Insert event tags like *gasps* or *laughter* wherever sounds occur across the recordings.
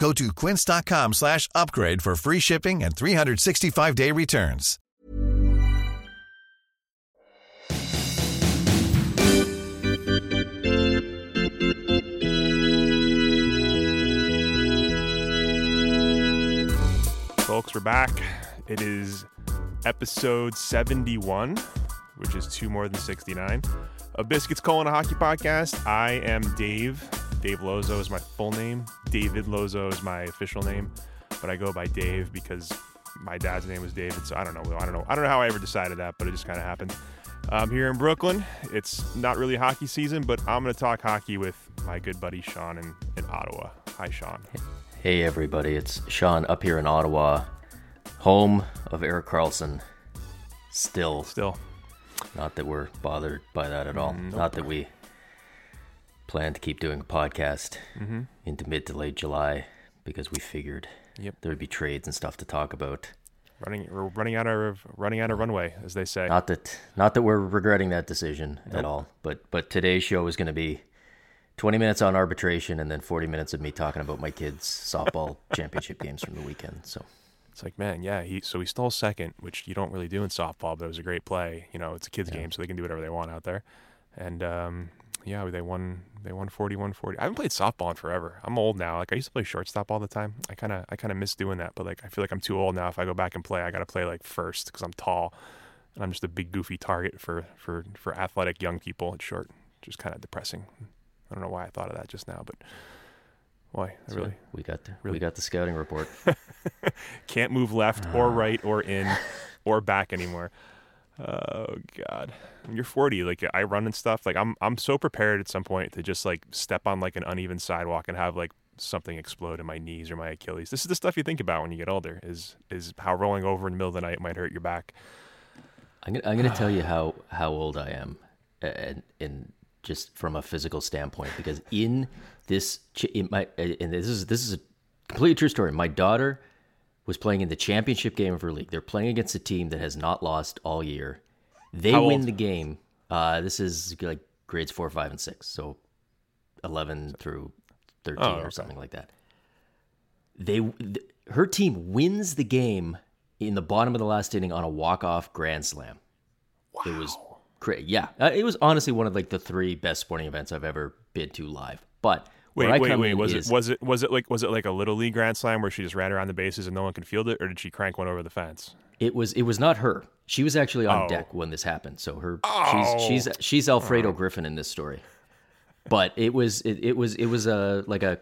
Go to quince.com slash upgrade for free shipping and 365-day returns. Folks, we're back. It is episode 71, which is two more than 69 of Biscuits Colon a Hockey Podcast. I am Dave. Dave Lozo is my full name. David Lozo is my official name, but I go by Dave because my dad's name was David. So I don't know. I don't know. I don't know how I ever decided that, but it just kind of happened. I'm here in Brooklyn. It's not really hockey season, but I'm going to talk hockey with my good buddy Sean in, in Ottawa. Hi, Sean. Hey everybody, it's Sean up here in Ottawa, home of Erik Karlsson. Still, Still, not that we're bothered by that at all. Mm, not that we plan to keep doing a podcast into mid to late July because we figured Yep. there would be trades and stuff to talk about. running we're running out of running out of runway, as they say. Not that not that we're regretting that decision at all, but but today's show is going to be 20 minutes on arbitration and then 40 minutes of me talking about my kids' softball *laughs* championship games from the weekend. So It's like, man, yeah. He so he stole second, which you don't really do in softball, but it was a great play. You know, it's a kids game, so they can do whatever they want out there. And um, yeah, they won. They won 41-40. I haven't played softball in forever. I'm old now. Like I used to play shortstop all the time. I kind of I kind of miss doing that, but like I feel like I'm too old now. If I go back and play, I got to play like first because I'm tall, and I'm just a big goofy target for for for athletic young people at short. Just kind of depressing. I don't know why I thought of that just now, but why I so really we got the, really- we got the scouting report. *laughs* can't move left or ah. right or in or back anymore. Oh God, you're 40. Like I run and stuff. Like I'm, I'm so prepared at some point to just like step on like an uneven sidewalk and have like something explode in my knees or my Achilles. This is the stuff you think about when you get older. Is is how rolling over in the middle of the night might hurt your back. I'm gonna, I'm gonna tell you *sighs* how how old I am, and, and just from a physical standpoint, because in this ch- in my and this is this is a completely true story. My daughter was playing in the championship game of her league. They're playing against a team that has not lost all year. They How win old? the game. Uh, this is like grades four, five, and six, so eleven through thirteen Oh, or okay. something like that. They th- her team wins the game in the bottom of the last inning on a walk off grand slam. It was crazy. Yeah, uh, it was honestly one of like the three best sporting events I've ever been to live. But where I wait, wait. Was is- it was it was it like was it like a little league grand slam where she just ran around the bases and no one could field it, or did she crank one over the fence? It was it was not her. She was actually on Oh. deck when this happened. So her Oh. she's she's she's Alfredo Griffin in this story. But it was it, it was it was a like a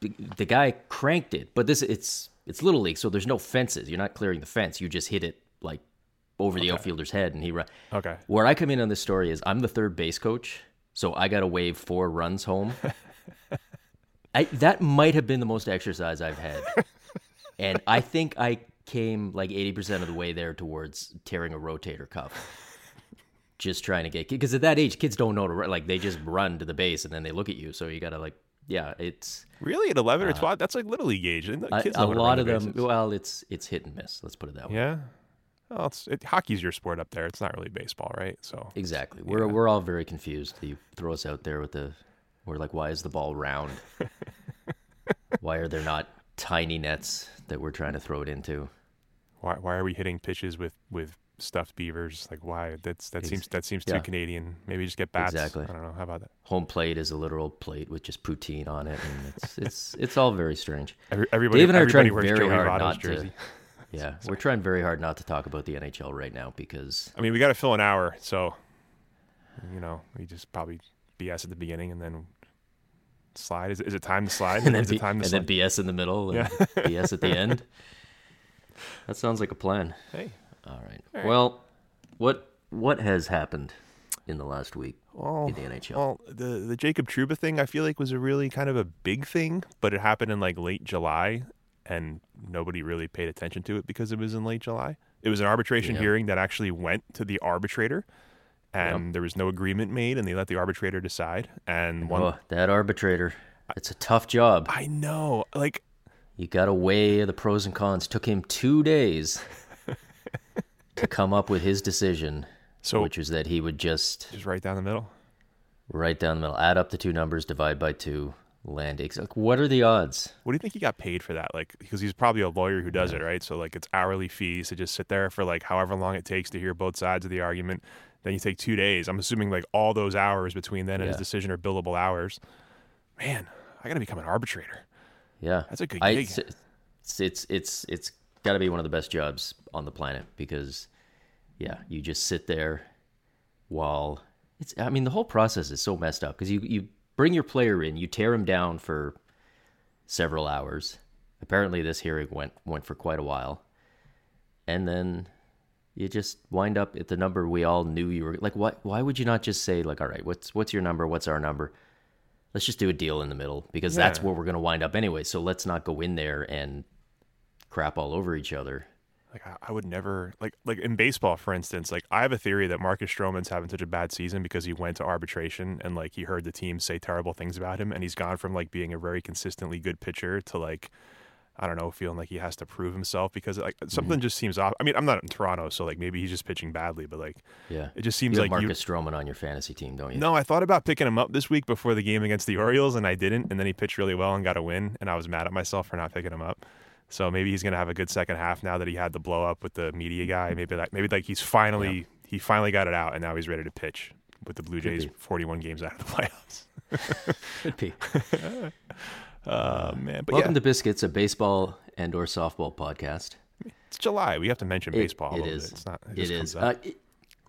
the, guy cranked it. But this it's it's little league, so there's no fences. You're not clearing the fence. You just hit it like over the outfielder's head and he run. Okay. Where I come in on this story is I'm the third base coach, so I got to wave four runs home. *laughs* I, that might have been the most exercise I've had, *laughs* and I think I came like 80% of the way there towards tearing a rotator cuff. Just trying to get because at that age, kids don't know to run. Like they just run to the base and then they look at you. So you got to like, yeah, it's Really, at 11 or uh, 12? That's like little league age. A, a lot of them. bases. Well, it's it's hit and miss. Let's put it that way. Yeah. Well, it's it, hockey's your sport up there. It's not really baseball, right? So Exactly. We're we're all very confused. You throw us out there with the we're like, why is the ball round? *laughs* why are there not tiny nets that we're trying to throw it into? why why are we hitting pitches with with stuffed beavers? Like why? That's that seems that seems yeah. too Canadian. Maybe just get bats. Exactly. I don't know. How about that? Home plate is a literal plate with just poutine on it, and it's it's it's all very strange. Every, everybody, Dave and I are trying very Joey hard Votto's not jersey. to. *laughs* Yeah, *laughs* we're trying very hard not to talk about the NHL right now because I mean, we got to fill an hour, so you know, we just probably BS at the beginning and then slide. Is, is it time to slide? *laughs* and then, is B- it time to and slide? then BS in the middle and Yeah. *laughs* BS at the *laughs* end. That sounds like a plan. hey, All right. Well, what what has happened in the last week well, in the NHL? well, the the Jacob Trouba thing, I feel like was a really kind of a big thing, but it happened in like late July, and nobody really paid attention to it because it was in late July. It was an arbitration Yeah. hearing that actually went to the arbitrator, and there was no agreement made, and they let the arbitrator decide. And one, oh, that arbitrator. It's a tough job. I know, like You got to weigh the pros and cons. Took him two days *laughs* to come up with his decision, so which was that he would just just right down the middle. right down the middle, add up the two numbers, divide by two, land. ex- Like, what are the odds? What do you think he got paid for that? Like, because he's probably a lawyer who does it, right? So like, it's hourly fees to just sit there for like however long it takes to hear both sides of the argument. Then you take two days. I'm assuming like all those hours between then and his decision are billable hours. Man, I gotta become an arbitrator. Yeah, That's a good I- gig. It's it's it's it's got to be one of the best jobs on the planet because, yeah, you just sit there while it's. I mean, the whole process is so messed up because you you bring your player in, you tear him down for several hours. Apparently, this hearing went went for quite a while, and then you just wind up at the number we all knew you were like. Why why would you not just say like, all right, what's what's your number? What's our number? let's just do a deal in the middle because that's where we're going to wind up anyway. So let's not go in there and crap all over each other. Like I, I would never like like in baseball, for instance. Like I have a theory that Marcus Stroman's having such a bad season because he went to arbitration and like he heard the team say terrible things about him, and he's gone from like being a very consistently good pitcher to like I don't know, feeling like he has to prove himself because like Mm-hmm. something just seems off. I mean, I'm not in Toronto, so like maybe he's just pitching badly, but like Yeah. it just seems You have like you. Marcus Stroman on your fantasy team, don't you? No, I thought about picking him up this week before the game against the Orioles, and I didn't. And then he pitched really well and got a win, and I was mad at myself for not picking him up. So maybe he's gonna have a good second half now that he had the blow up with the media guy. Maybe like maybe like he's finally he finally got it out, and now he's ready to pitch with the Blue Jays be. 41 games out of the *laughs* playoffs. *laughs* Could be. *laughs* Uh, man, but Welcome yeah, to Biscuits, a baseball and or softball podcast. it's July. We have to mention It- baseball. a it little is. Bit. It's not. It, It is. Uh, it-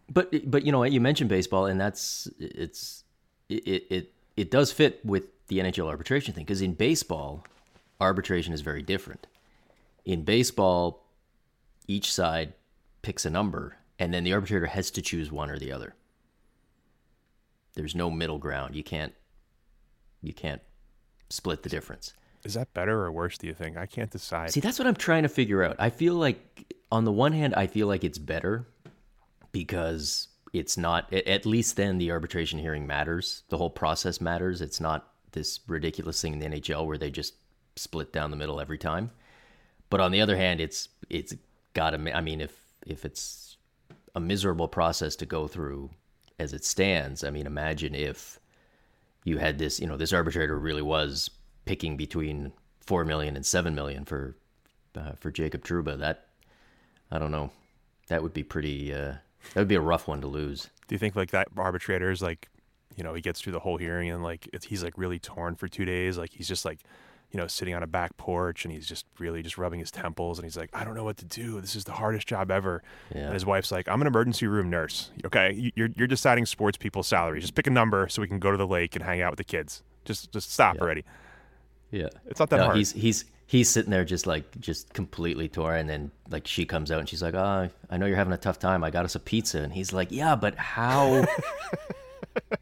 but but you know what? You mentioned baseball, and that's it's it it it does fit with the NHL arbitration thing because in baseball, arbitration is very different. In baseball, each side picks a number, and then the arbitrator has to choose one or the other. There's no middle ground. You can't you can't split the difference. Is that better or worse? Do you think? I can't decide. See, that's what I'm trying to figure out. I feel like, on the one hand, I feel like it's better because it's not, at least then the arbitration hearing matters. The whole process matters. It's not this ridiculous thing in the NHL where they just split down the middle every time. But on the other hand, it's it's got to. I mean, if if it's a miserable process to go through as it stands, I mean, imagine if you had this, you know, this arbitrator really was picking between four million and seven million for uh, for Jacob Trouba. That I don't know. That would be pretty. Uh, that would be a rough one to lose. Do you think like that arbitrator is like, you know, he gets through the whole hearing and like he's like really torn for two days. Like he's just like, you know, sitting on a back porch and he's just really just rubbing his temples and he's like, I don't know what to do. This is the hardest job ever. Yeah. And his wife's like, I'm an emergency room nurse. Okay, You- you're you're deciding sports people's salaries. Just pick a number so we can go to the lake and hang out with the kids. Just just stop Yeah. already. Yeah, It's not that no, hard. he's he's he's sitting there just like just completely torn, and then like she comes out and she's like, "Oh, I know you're having a tough time. I got us a pizza," and he's like, "Yeah, but how?" *laughs*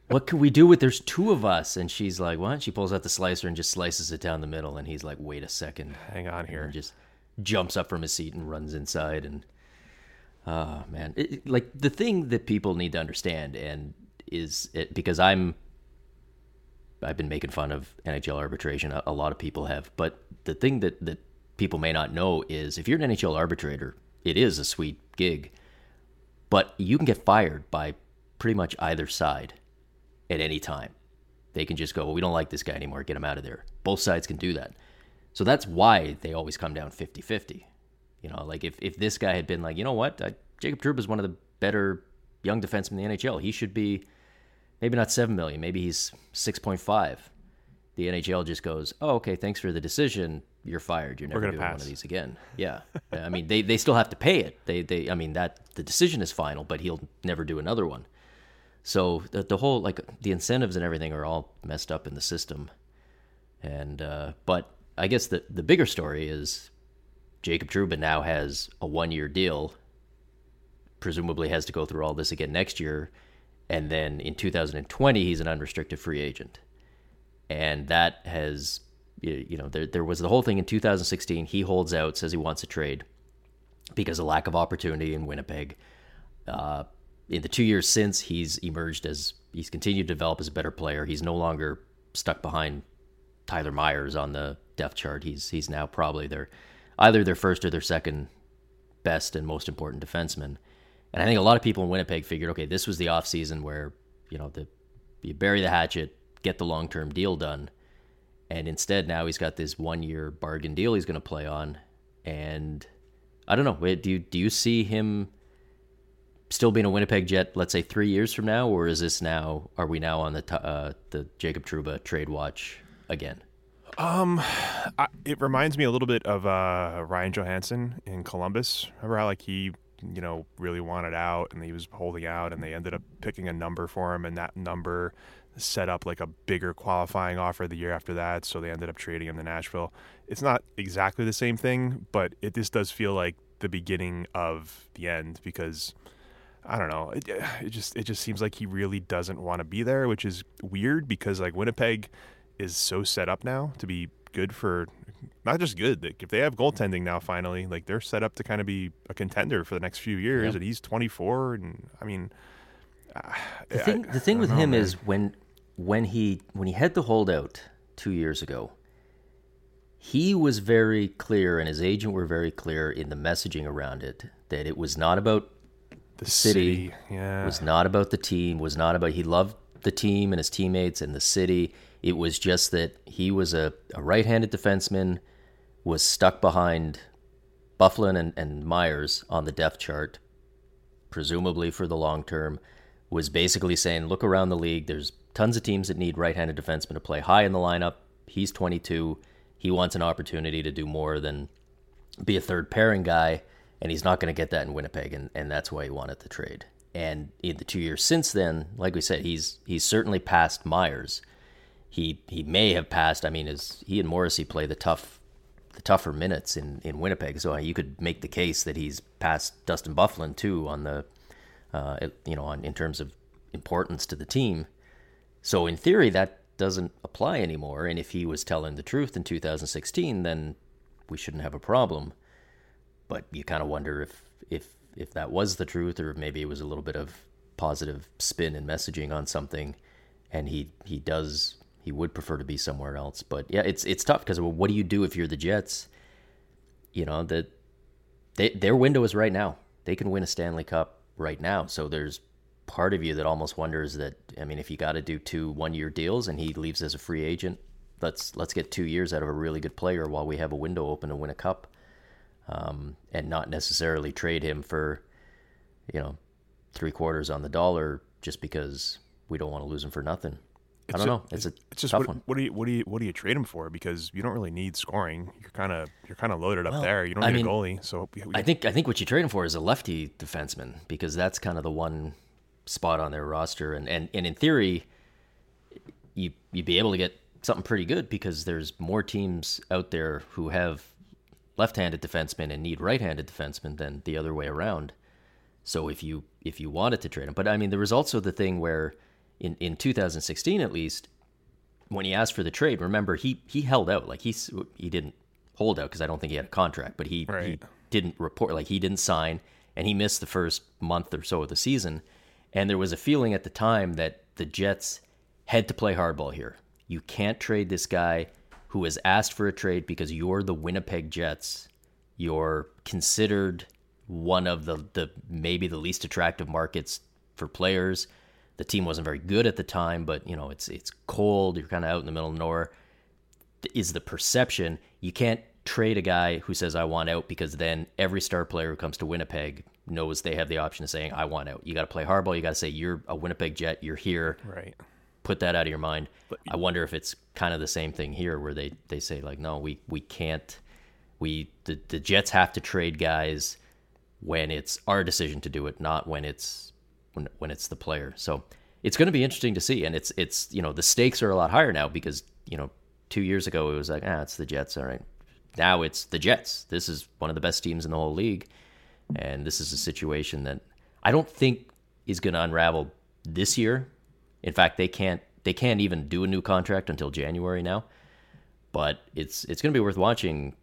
What can we do with? There's two of us, and she's like, "What?" She pulls out the slicer and just slices it down the middle, and he's like, "Wait a second. Hang on here. and just jumps up from his seat and runs inside and oh man It- it- like the thing that people need to understand and is it because i'm i've been making fun of nhl arbitration a, a lot of people have but the thing that that people may not know is if you're an nhl arbitrator it is a sweet gig but you can get fired by pretty much either side at any time they can just go well, we don't like this guy anymore get him out of there both sides can do that so that's why they always come down 50 50. You know, like if, if this guy had been like, you know what, I, Jacob Trouba is one of the better young defensemen in the NHL. He should be maybe not 7 million, maybe he's 6.5. The NHL just goes, oh, okay, thanks for the decision. you're fired. You're never gonna doing pass. one of these again. Yeah, *laughs* I mean they they still have to pay it. They they I mean that the decision is final, but he'll never do another one. So the the whole like the incentives and everything are all messed up in the system. And uh, but I guess the the bigger story is Jacob Trouba now has a one year deal. Presumably has to go through all this again next year, and then in 2020 he's an unrestricted free agent, and that has you you know there there was the whole thing in 2016. He holds out, says he wants a trade because of lack of opportunity in Winnipeg. Uh, in the two years since, he's emerged as he's continued to develop as a better player. He's no longer stuck behind Tyler Myers on the depth chart. He's he's now probably their either their first or their second best and most important defenseman. And I think a lot of people in Winnipeg figured, okay, this was the offseason where, you know, the you bury the hatchet, get the long term deal done. And instead now he's got this one year bargain deal he's gonna play on. And I don't know, do you do you see him still being a Winnipeg Jet, let's say three years from now, or is this now? Are we now on the uh, the Jacob Trouba trade watch again? I, it reminds me a little bit of uh, Ryan Johansen in Columbus. Remember how like he, you know, really wanted out and he was holding out, and they ended up picking a number for him, and that number set up like a bigger qualifying offer the year after that. So they ended up trading him to Nashville. It's not exactly the same thing, but it this does feel like the beginning of the end because. I don't know. It, it just it just seems like he really doesn't want to be there, which is weird because like Winnipeg is so set up now to be good for not just good. Like if they have goaltending now, finally, like they're set up to kind of be a contender for the next few years. Yep. And he's 24, and I mean, *sighs* The thing, the thing with him is when when he when he had the holdout two years ago, he was very clear, and his agent were very clear in the messaging around it that it was not about the city, city, yeah, was not about the team, was not about he loved the team and his teammates and the city. It was just that he was a, a right handed defenseman, was stuck behind Byfuglien and, and Myers on the depth chart, presumably for the long term, was basically saying, look around the league, there's tons of teams that need right handed defensemen to play high in the lineup. He's 22. He wants an opportunity to do more than be a third pairing guy, and he's not going to get that in Winnipeg, and, and that's why he wanted the trade. And in the two years since then, like we said, he's he's certainly passed Myers. He he may have passed. I mean, as he and Morrissey play the tough, the tougher minutes in, in Winnipeg, so you could make the case that he's passed Dustin Byfuglien too on the, uh, you know, on in terms of importance to the team. So in theory, that doesn't apply anymore. And if he was telling the truth in 2016, then we shouldn't have a problem. But you kind of wonder if if if that was the truth, or maybe it was a little bit of positive spin and messaging on something, and he he does he would prefer to be somewhere else. But yeah, it's it's tough because what do you do if you're the Jets? You know that they, their window is right now. They can win a Stanley Cup right now. So there's part of you that almost wonders that I mean, if you got to do two one year deals and he leaves as a free agent, let's let's get two years out of a really good player while we have a window open to win a cup, um, and not necessarily trade him for, you know, three quarters on the dollar just because we don't want to lose him for nothing. I don't ju- know. It's a it's just tough what, one. what do you what do you what do you trade him for? Because you don't really need scoring. You're kind of you're kind of loaded up there. You don't I need mean, a goalie. So we, we- I think I think what you trade him for is a lefty defenseman because that's kind of the one spot on their roster, and and, and in theory, you you'd be able to get something pretty good because there's more teams out there who have left-handed defensemen and need right-handed defensemen than the other way around. So if you if you wanted to trade him, but I mean there was also the thing where in in 2016 at least when he asked for the trade, remember he he held out like he's he didn't hold out because I don't think he had a contract, but he, he didn't report like he didn't sign and he missed the first month or so of the season. And there was a feeling at the time that the Jets had to play hardball here. You can't trade this guy who has asked for a trade because you're the Winnipeg Jets. You're considered one of the, the maybe the least attractive markets for players. The team wasn't very good at the time, but you know it's it's cold. You're kind of out in the middle of nowhere. Is the perception you can't trade a guy who says I want out because then every star player who comes to Winnipeg knows they have the option of saying I want out. You got to play hardball. You got to say you're a Winnipeg Jet. You're here right. Put that out of your mind. I wonder if it's kind of the same thing here, where they they say like, no, we we can't. We the the Jets have to trade guys when it's our decision to do it, not when it's when when it's the player. So it's going to be interesting to see, and it's it's you know the stakes are a lot higher now because you know two years ago it was like ah it's the Jets, all right. Now it's the Jets. This is one of the best teams in the whole league, and this is a situation that I don't think is going to unravel this year. In fact, they can't they can't even do a new contract until January now. But it's it's going to be worth watching,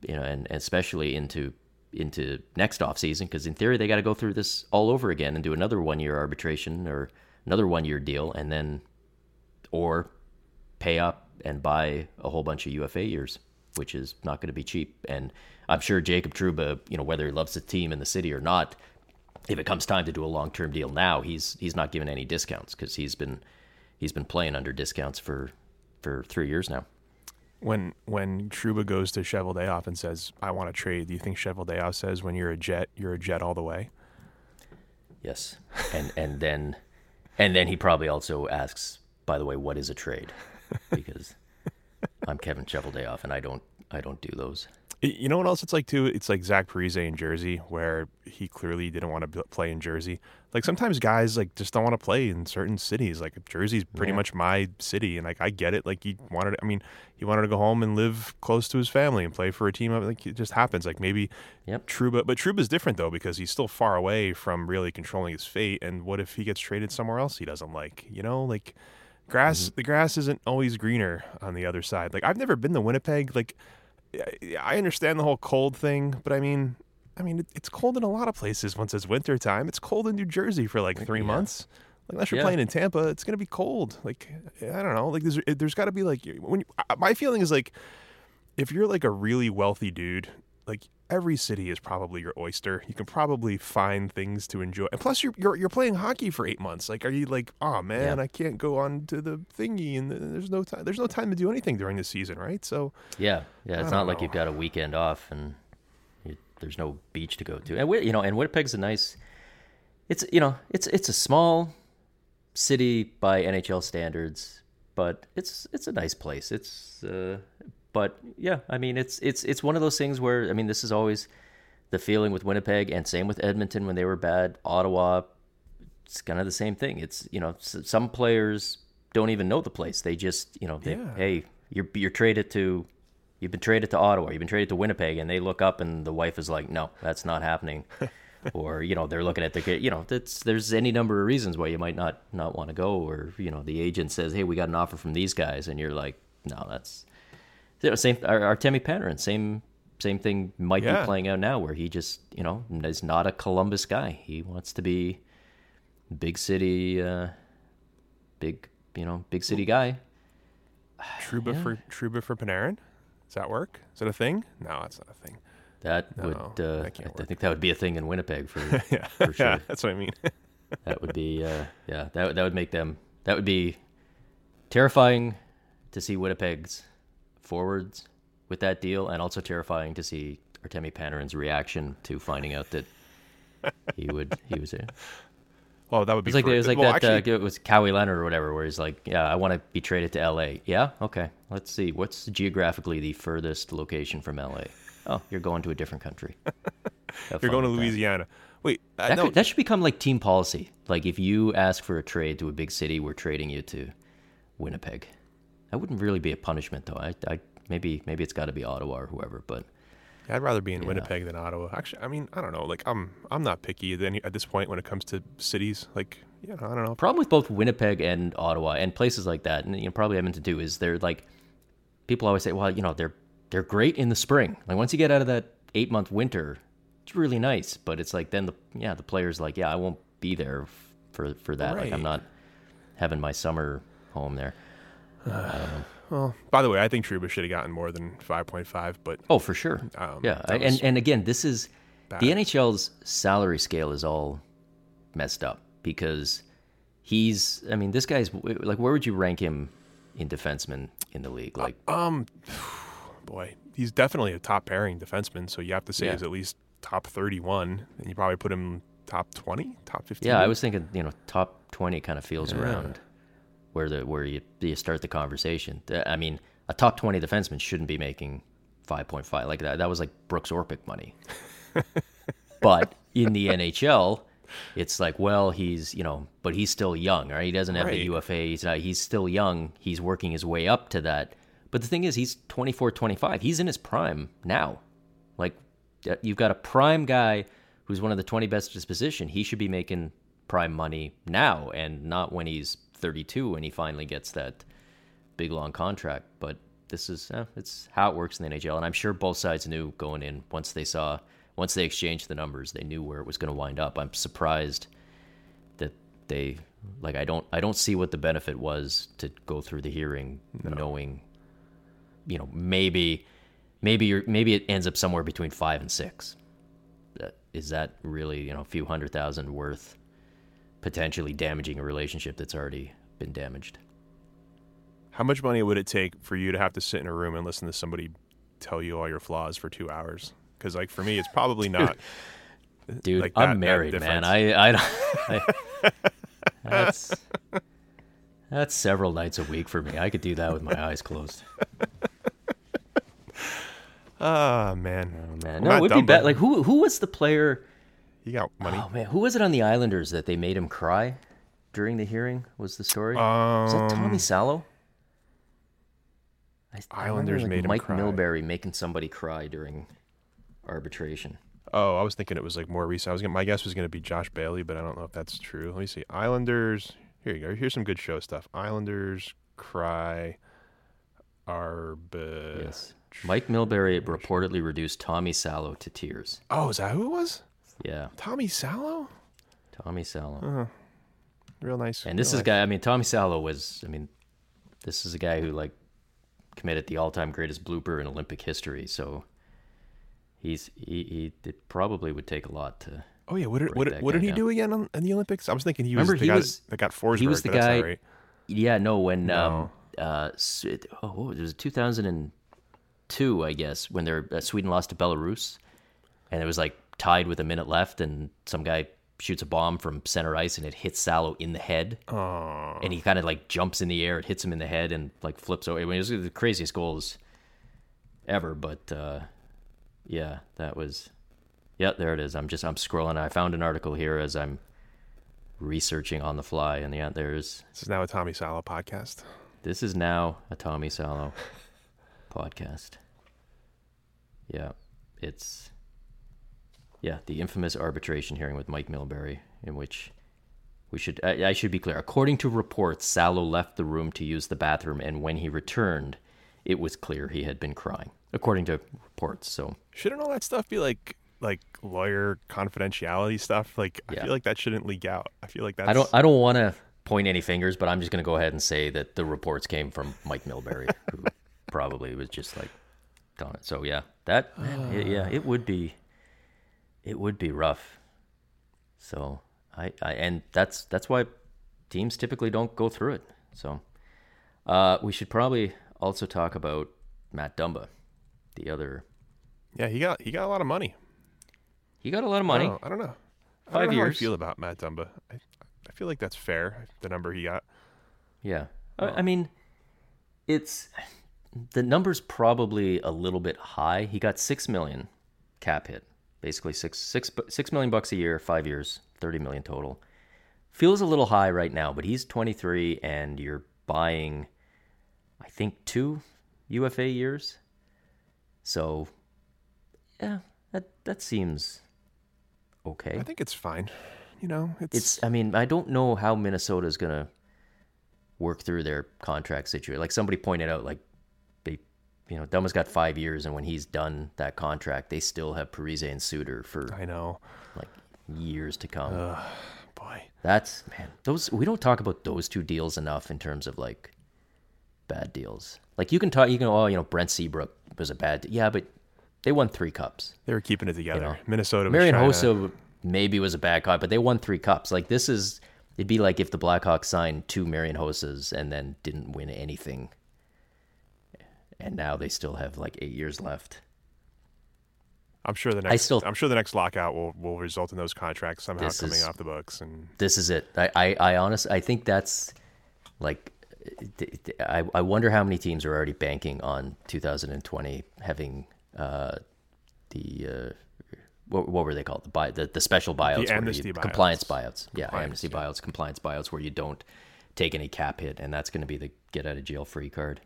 you know, and, and especially into into next off season because in theory they got to go through this all over again and do another one year arbitration or another one year deal and then or pay up and buy a whole bunch of UFA years, which is not going to be cheap. And I'm sure Jacob Trouba, you know, whether he loves the team in the city or not, if it comes time to do a long term deal now, he's he's not given any discounts because he's been he's been playing under discounts for for three years now. When when Trouba goes to Cheveldayoff and says, "I want to trade," do you think Cheveldayoff says, "When you're a Jet, you're a Jet all the way"? Yes, and and then and then he probably also asks, by the way, what is a trade? *laughs* Because I'm Kevin Cheveldayoff and I don't I don't do those. You know what else it's like too? It's like Zach Parise in Jersey, where he clearly didn't want to play in Jersey. Like sometimes guys like just don't want to play in certain cities. Like Jersey's pretty Yeah. much my city, and like I get it. Like he wanted, I mean, he wanted to go home and live close to his family and play for a team. Like it just happens. Like maybe Yep. Trouba, but Trouba's different though because he's still far away from really controlling his fate. And what if he gets traded somewhere else he doesn't like? You know, like grass. The grass isn't always greener on the other side. Like I've never been to Winnipeg. Like I- understand the whole cold thing, but I mean, I mean, it's cold in a lot of places once it's winter time. It's cold in New Jersey for like three Yeah. months. Like, unless you're Yeah. playing in Tampa, it's gonna be cold. Like I don't know. Like there's there's got to be like when you, uh, my feeling is like if you're like a really wealthy dude, like every city is probably your oyster. You can probably find things to enjoy. And plus, you're you're, you're playing hockey for eight months. Like, are you like, oh man, Yeah. I can't go on to the thingy, and there's no time. There's no time to do anything during the season, right? So Yeah, yeah. It's not don't like you've got a weekend off and you, there's no beach to go to. And you know, and Winnipeg's a nice. It's you know, it's it's a small city by NHL standards, but it's it's a nice place. It's uh, but yeah, I mean, it's it's it's one of those things where I mean, this is always the feeling with Winnipeg, and same with Edmonton when they were bad. Ottawa, it's kind of the same thing. It's you know, some players don't even know the place. They just you know, they, Yeah. hey, you're you're traded to. You've been traded to Ottawa. You've been traded to Winnipeg, and they look up, and the wife is like, "No, that's not happening." *laughs* or you know, they're looking at the kid. You know, that's there's any number of reasons why you might not not want to go. Or you know, the agent says, "Hey, we got an offer from these guys," and you're like, "No, that's you know, same." Our, Artemi Panarin, same same thing might Yeah. be playing out now, where he just you know is not a Columbus guy. He wants to be big city, uh, big you know, big city guy. Trouba for Trouba for Panarin. Does that work? Is that a thing? No, that's not a thing. That No, would, uh, that can't I think that would be a thing in Winnipeg for *laughs* Yeah, for sure. yeah, *laughs* that's what I mean. *laughs* That would be, uh, yeah, that that would make them. That would be terrifying to see Winnipeg's forwards with that deal, and also terrifying to see Artemi Panarin's reaction to finding out that he *laughs* would he was there. well, that would be It's like it was like well, that. actually- uh, it was Kawhi Leonard or whatever, where he's like, "Yeah, I want to be traded to L.A." Yeah, okay. Let's see. What's geographically the furthest location from L.A.? Oh, you're going to a different country. *laughs* You're going to with that. Louisiana. Wait, uh, That, no, could, that should become like team policy. Like if you ask for a trade to a big city, we're trading you to Winnipeg. That wouldn't really be a punishment, though. I, I maybe maybe it's got to be Ottawa or whoever. But I'd rather be in Winnipeg than Ottawa. Actually, I mean, I don't know. Like, I'm I'm not picky at, any, at this point when it comes to cities. Like, you know, I don't know. problem with both Winnipeg and Ottawa and places like that, and you know, probably Edmonton too, is they're like people always say, well, you know, they're they're great in the spring. Like once you get out of that eight month winter, it's really nice. But it's like then the yeah the players like yeah I won't be there f- for for that. Like I'm not having my summer home there. *sighs* Well, by the way, I think Trouba should have gotten more than 5.5, but Oh, for sure. Um, yeah, that I- was and and again, this is bad. the NHL's salary scale is all messed up because he's. I mean, this guy's like, where would you rank him in defensemen in the league? Like, um, *sighs* boy, he's definitely a top pairing defenseman. So you have to say Yeah. he's at least top 31, and you probably put him top 20, top 15. yeah, I was thinking, you know, top twenty kind of feels around where the where you you start the conversation. I mean, a top twenty defenseman shouldn't be making five point five like that. That was like Brooks Orpik money. *laughs* but in the NHL, it's like, well, he's you know, but he's still young, right? He doesn't have Right. the UFA. He's not, he's still young. He's working his way up to that. But the thing is, he's 24, 25. He's in his prime now. Like, uh, you've got a prime guy who's one of the 20 best at his position. He should be making prime money now and not when he's 32 and he finally gets that big long contract. But this is eh, it's how it works in the NHL, and I'm sure both sides knew going in once they saw once they exchanged the numbers, they knew where it was going to wind up. I'm surprised that they like I don't I don't see what the benefit was to go through the hearing knowing you know maybe maybe you're maybe it ends up somewhere between 5 and 6 Is that really you know a few hundred thousand worth potentially damaging a relationship that's already been damaged How much money would it take for you to have to sit in a room and listen to somebody tell you all your flaws for two hours? Because like for me, it's probably not. Dude, like that- I'm married, man. I, I, don't- *laughs* that's that's several nights a week for me. I could do that with my eyes closed. *laughs* Ah man, Oh, man, no, it would be bad. Like who who was the player? You got money. Oh man, who was it on the Islanders that they made him cry during the hearing? Was the story? was that Tommy Um, Salo? I, I remember, Islanders like, made him cry. Mike cry. Milbury making somebody cry during arbitration. Oh, I was thinking it was like more recent. I was gonna, my guess was going to be Josh Bailey, but I don't know if that's true. Let me see. Islanders. Here you go. Here's some good show stuff. Islanders cry. Arb. Yes, Mike Milbury reportedly reduced Tommy Salo to tears. Oh, is that who it was? Yeah, Tommy Salo. Tommy Salo. Real nice. And this is a guy. I mean, Tommy Salo was. I mean, this is a guy who like committed the all-time greatest blooper in Olympic history. So he's he, he it probably would take a lot to. Oh yeah, what did what, did- what did he down. do again on, in the Olympics? I was thinking he was Remember, the he guy was- that got Forsberg. he was the but that's not guy- right. Yeah, no, when um uh oh what was it 2002 I guess when they're uh, Sweden lost to Belarus, and it was like tied with a minute left, and some guy shoots a bomb from center ice and it hits Salo in the head. Oh, and he kind of like jumps in the air, it hits him in the head, and like flips over. I mean, it was the craziest goals ever. But uh, yeah, that was. Yeah, there it is. I'm just I'm scrolling. I found an article here as I'm researching on the fly, and yeah, there's. this is now a Tommy Salo podcast. This is now a Tommy Salo *laughs* podcast. Yeah, it's. Yeah, the infamous arbitration hearing with Mike Milbury, in which we should I, I should be clear. According to reports, Salo left the room to use the bathroom, and when he returned, it was clear he had been crying. According to reports, so Shouldn't all that stuff be like like lawyer confidentiality stuff? Like I feel like that shouldn't leak out. I feel like that's I don't I don't want to point any fingers, but I'm just going to go ahead and say that the reports came from Mike Milbury, who *laughs* probably was just like on it. So yeah, that it- yeah, it would be it would be rough. So I, I and that's that's why teams typically don't go through it. So uh, we should probably also talk about Matt Dumba, the other. Yeah, he got he got a lot of money. He got a lot of I money. don't, I don't know. I Five don't know How I years. feel about Matt Dumba. I, I feel like that's fair. The number he got. Yeah. I, I mean, it's the number's probably a little bit high. He got six million cap hit, basically six six six million bucks a year, five years, thirty million total. Feels a little high right now, but he's twenty three, and you're buying, I think, two UFA years. So, yeah, that that seems okay. I think it's fine. You know, it's, It's. I mean, I don't know how Minnesota's gonna work through their contract situation. Like somebody pointed out, like you know, Dumba's got five years, and when he's done that contract, they still have Parise and Suter for I know. like years to come. Boy. That's man. Those we don't talk about those two deals enough in terms of like bad deals. Like you can talk, you can oh, you know, Brent Seabrook was a bad. Yeah, but they won three cups. They were keeping it together. know, Minnesota Marian Hossa maybe was a bad cop, but they won three cups. Like this is it'd be like if the Blackhawks signed two Marian Hossas and then didn't win anything. And now they still have like eight years left. I'm sure the next. I still- I'm sure the next lockout will, will result in those contracts somehow coming is- off the books. And This is it. I, I, I honestly I think that's like I, I wonder how many teams are already banking on 2020 having uh, the uh, what, what were they called the buy the, the special buyouts, The amnesty you, buyouts. compliance buyouts yeah Compliance, amnesty yeah. buyouts compliance buyouts where you don't take any cap hit and that's going to be the get out of jail free card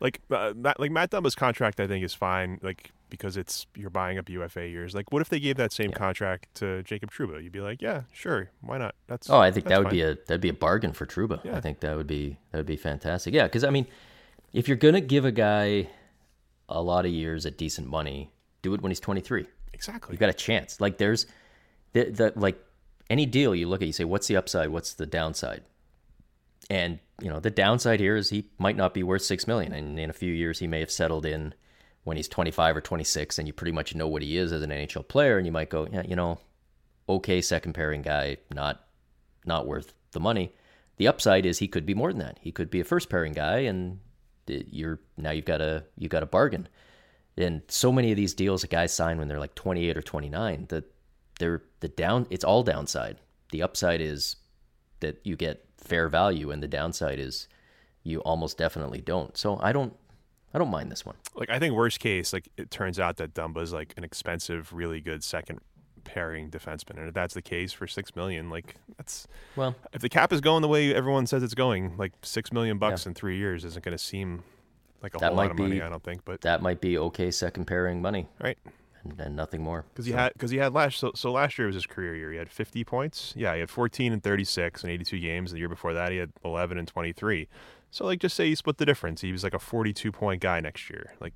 Like uh, Matt, like Matt Dumba's contract, I think is fine. Like because it's you're buying up UFA years. Like what if they gave that same contract to Jacob Trouba? You'd be like, yeah, sure, why not? That's Oh, I think that would fine. be a that'd be a bargain for Trouba. Yeah. I think that would be that would be fantastic. Yeah, because I mean, if you're gonna give a guy a lot of years at decent money, do it when he's 23. exactly. You've got a chance. Like there's the, the like any deal you look at, you say, what's the upside? What's the downside? And you know, the downside here is he might not be worth six million, and in a few years he may have settled in when he's 25 or 26, and you pretty much know what he is as an NHL player, and you might go, yeah, you know, okay, second pairing guy, not not worth the money. The upside is he could be more than that. He could be a first pairing guy, and you're now you've got a you have got a bargain. And so many of these deals that guys sign when they're like 28 or 29, that they're the down. It's all downside. The upside is that you get fair value, and the downside is you almost definitely don't. So I don't I don't mind this one. like I think worst case, like it turns out that Dumba's like an expensive, really good second pairing defenseman, and if that's the case for six million, like that's Well, if the cap is going the way everyone says it's going, like six million bucks in three years isn't going to seem like a That whole lot of money. I don't think, but that might be okay second pairing money, right. And, nothing more. Because he had because he had last so, so last year was his career year. He had 50 points. Yeah, he had 14 and 36 and 82 games. The year before that, he had 11 and 23. So like, just say he split the difference. He was like a 42 point guy next year. Like,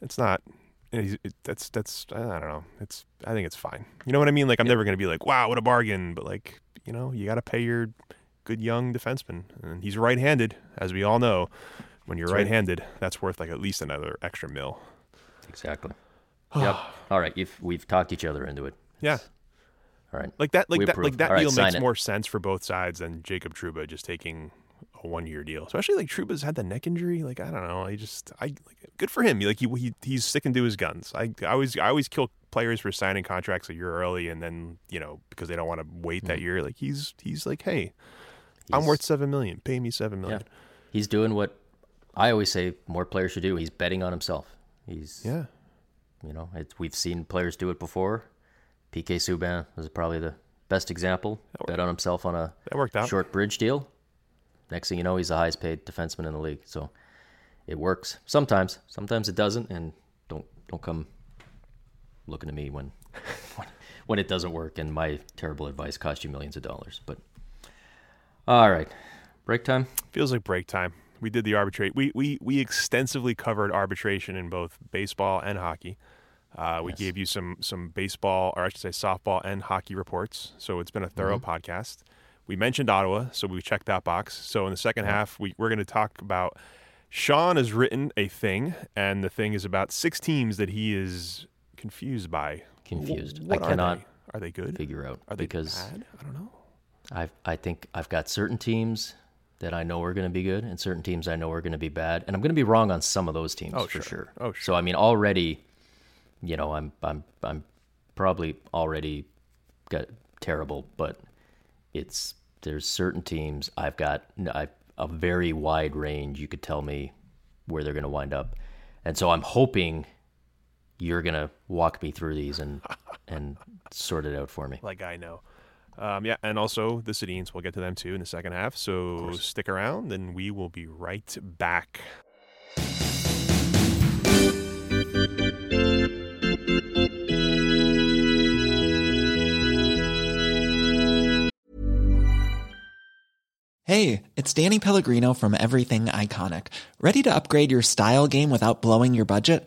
it's not. He's, it, that's that's I don't know. It's I think it's fine. You know what I mean? Like I'm never gonna be like, wow, what a bargain. But like, you know, you got to pay your good young defenseman, and he's right-handed, as we all know. When you're That's right. right-handed, that's worth like at least another extra mil. Exactly. Yep. *sighs* All right. You've, we've talked each other into it. Yeah. All right. Like that, like We that, approve. like that All right, deal sign makes more sense for both sides than Jacob Trouba just taking a one-year deal. Especially like Trouba's had the neck injury. Like I don't know. I just, I like, good for him. Like he, he he's sticking to his guns. I, I always, I always kill players for signing contracts a year early, and then you know because they don't want to wait that year. Like he's, he's like, hey, I'm Mm. Worth seven million. Pay me seven million. Yeah. He's doing what I always say more players should do. He's betting on himself. He's, Yeah. You know, it's, we've seen players do it before. PK Subban was probably the best example. Bet on himself on a That worked out. short bridge deal. Next thing you know, he's the highest paid defenseman in the league. So it works sometimes. Sometimes it doesn't, and don't don't come looking at me when *laughs* when, when it doesn't work and my terrible advice cost you millions of dollars. But all right, break time. Feels like break time. We did the arbitrate. We we we extensively covered arbitration in both baseball and hockey. Uh, we gave you some some baseball, or I should say softball and hockey reports. So it's been a thorough podcast. We mentioned Ottawa, so we checked that box. So in the second half, we, we're going to talk about Sean has written a thing, and the thing is about six teams that he is confused by. Confused. What I are cannot they? Are they good? figure out Are they because bad? I don't know. I I think I've got certain teams that I know are going to be good and certain teams I know are going to be bad, and I'm going to be wrong on some of those teams Oh, for sure. sure. Oh, sure. So I mean, already, you know, I'm I'm I'm probably already got terrible, but it's there's certain teams I've got a very wide range. You could tell me where they're going to wind up, and so I'm hoping you're going to walk me through these and and sort it out for me. like I know. Um, yeah, and also the Sedines. We'll get to them too in the second half. So stick around, and we will be right back. Hey, it's Danny Pellegrino from Everything Iconic. Ready to upgrade your style game without blowing your budget?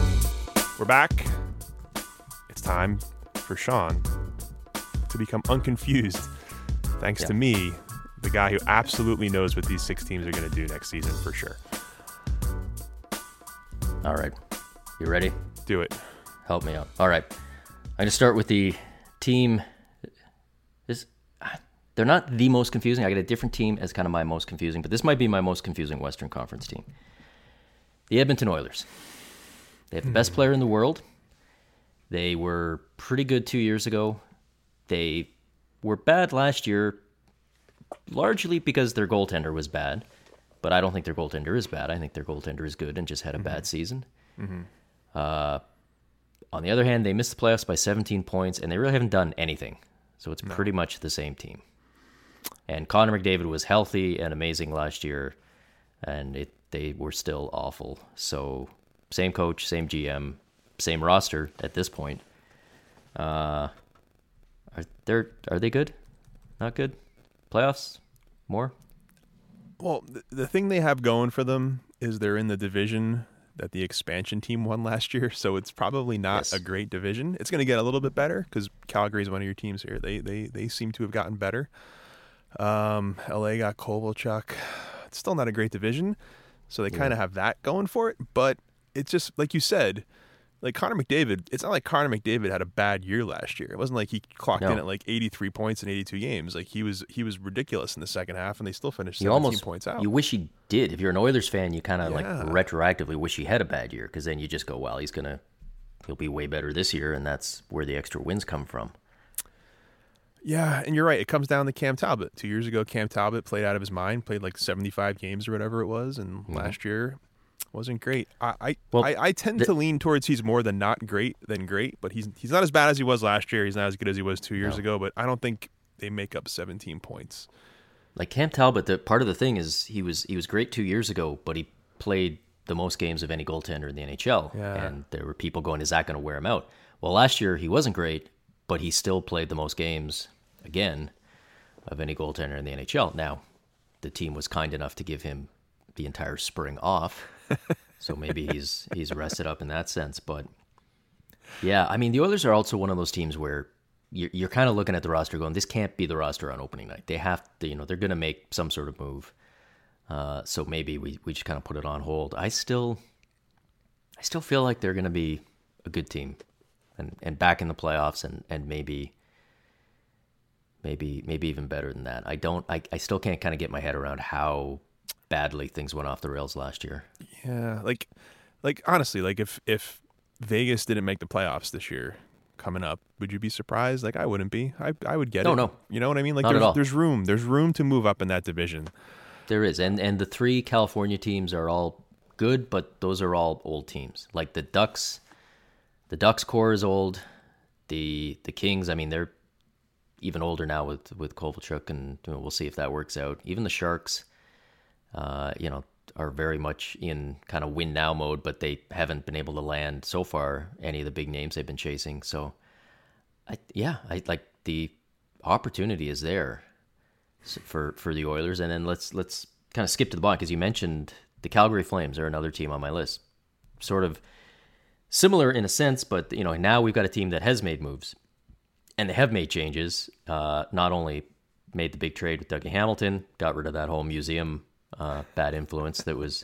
We're back. It's time for Sean to become unconfused, thanks to me the guy who absolutely knows what these six teams are going to do next season for sure. All right. You ready? Do it. Help me out. All right. I'm going to start with the team. This, ah, they're not the most confusing. I got a different team as kind of my most confusing, but this might be my most confusing Western Conference team. The Edmonton Oilers. They have the best hmm. player in the world. They were pretty good two years ago. They were bad last year, largely because their goaltender was bad. But I don't think their goaltender is bad. I think their goaltender is good and just had a bad mm-hmm. season. Mm-hmm. Uh, on the other hand, they missed the playoffs by 17 points, and they really haven't done anything. So it's pretty much the same team. And Connor McDavid was healthy and amazing last year, and it they were still awful. So same coach, same GM, same roster at this point. Uh, are they are they good? Not good. Playoffs? More? Well, th- the thing they have going for them is they're in the division that the expansion team won last year, so it's probably not Yes. a great division. It's going to get a little bit better because Calgary is one of your teams here. They they they seem to have gotten better. Um, LA got Kovalchuk. It's still not a great division, so they kind of have that going for it. But it's just like you said, like Connor McDavid. It's not like Connor McDavid had a bad year last year. It wasn't like he clocked in at like 83 points in 82 games. Like he was he was ridiculous in the second half, and they still finished You 17 almost points out. You wish he did. If you're an Oilers fan, you kind of like retroactively wish he had a bad year because then you just go, well, he's gonna he'll be way better this year, and that's where the extra wins come from. Yeah, and you're right. It comes down to Cam Talbot. Two years ago, Cam Talbot played out of his mind, played like 75 games or whatever it was, and mm-hmm. last year wasn't great. I I, Well, I, I tend the- to lean towards he's more than not great than great, but he's he's not as bad as he was last year. He's not as good as he was two years No. ago, but I don't think they make up 17 points. Like Cam Talbot, the part of the thing is he was he was great two years ago, but he played the most games of any goaltender in the NHL, Yeah. and there were people going, "Is that going to wear him out?" Well, last year he wasn't great, but he still played the most games again of any goaltender in the NHL. Now, the team was kind enough to give him the entire spring off, so maybe he's he's rested up in that sense. But yeah, I mean, the Oilers are also one of those teams where you're, you're kind of looking at the roster going, this can't be the roster on opening night. They have to, you know, they're going to make some sort of move. Uh, so maybe we, we just kind of put it on hold. I still, I still feel like they're going to be a good team and, and back in the playoffs and, and maybe, maybe, maybe even better than that. I don't, I, I still can't kind of get my head around how badly things went off the rails last year. Yeah, like like honestly, like if if Vegas didn't make the playoffs this year coming up, would you be surprised? Like I wouldn't be. I I would get No, it. no. no. You know what I mean? Like Not there's there's room. There's room to move up in that division. There is, and and the three California teams are all good, but those are all old teams. Like the Ducks, the Ducks core is old. The the Kings, I mean, they're even older now with with Kovalchuk, and we'll see if that works out. Even the Sharks, uh, you know, are very much in kind of win now mode, but they haven't been able to land so far any of the big names they've been chasing. So, I yeah, I like the opportunity is there for for the Oilers, and then let's let's kind of skip to the bottom because you mentioned the Calgary Flames are another team on my list. Sort of similar in a sense, but you know now we've got a team that has made moves, and they have made changes. Uh, not only made the big trade with Dougie Hamilton, got rid of that whole museum uh, bad influence that was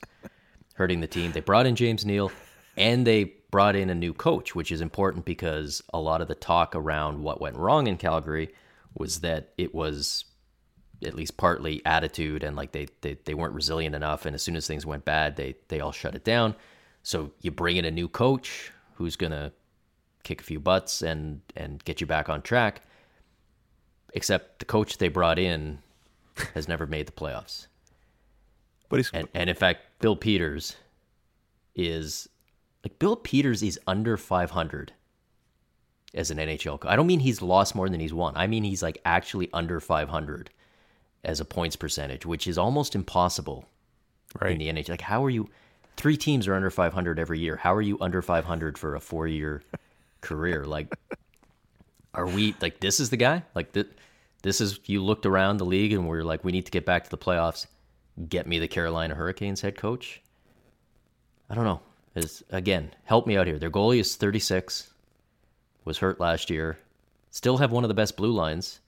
hurting the team. They brought in James Neal, and they brought in a new coach, which is important because a lot of the talk around what went wrong in Calgary was that it was at least partly attitude and like they, they they weren't resilient enough and as soon as things went bad they they all shut it down so you bring in a new coach who's gonna kick a few butts and and get you back on track except the coach they brought in has never made the playoffs But he's and and in fact bill peters is like bill peters is under 500 as an nhl i don't mean he's lost more than he's won. I mean he's like actually under 500 as a points percentage which is almost impossible in the nhl like how are you three teams are under 500 every year. How are you under 500 for a four year *laughs* career? Like are we like this is the guy? Like th- this is you looked around the league and we're like we need to get back to the playoffs get me the carolina hurricanes head coach i don't know is again help me out here their goalie is 36 was hurt last year still have one of the best blue lines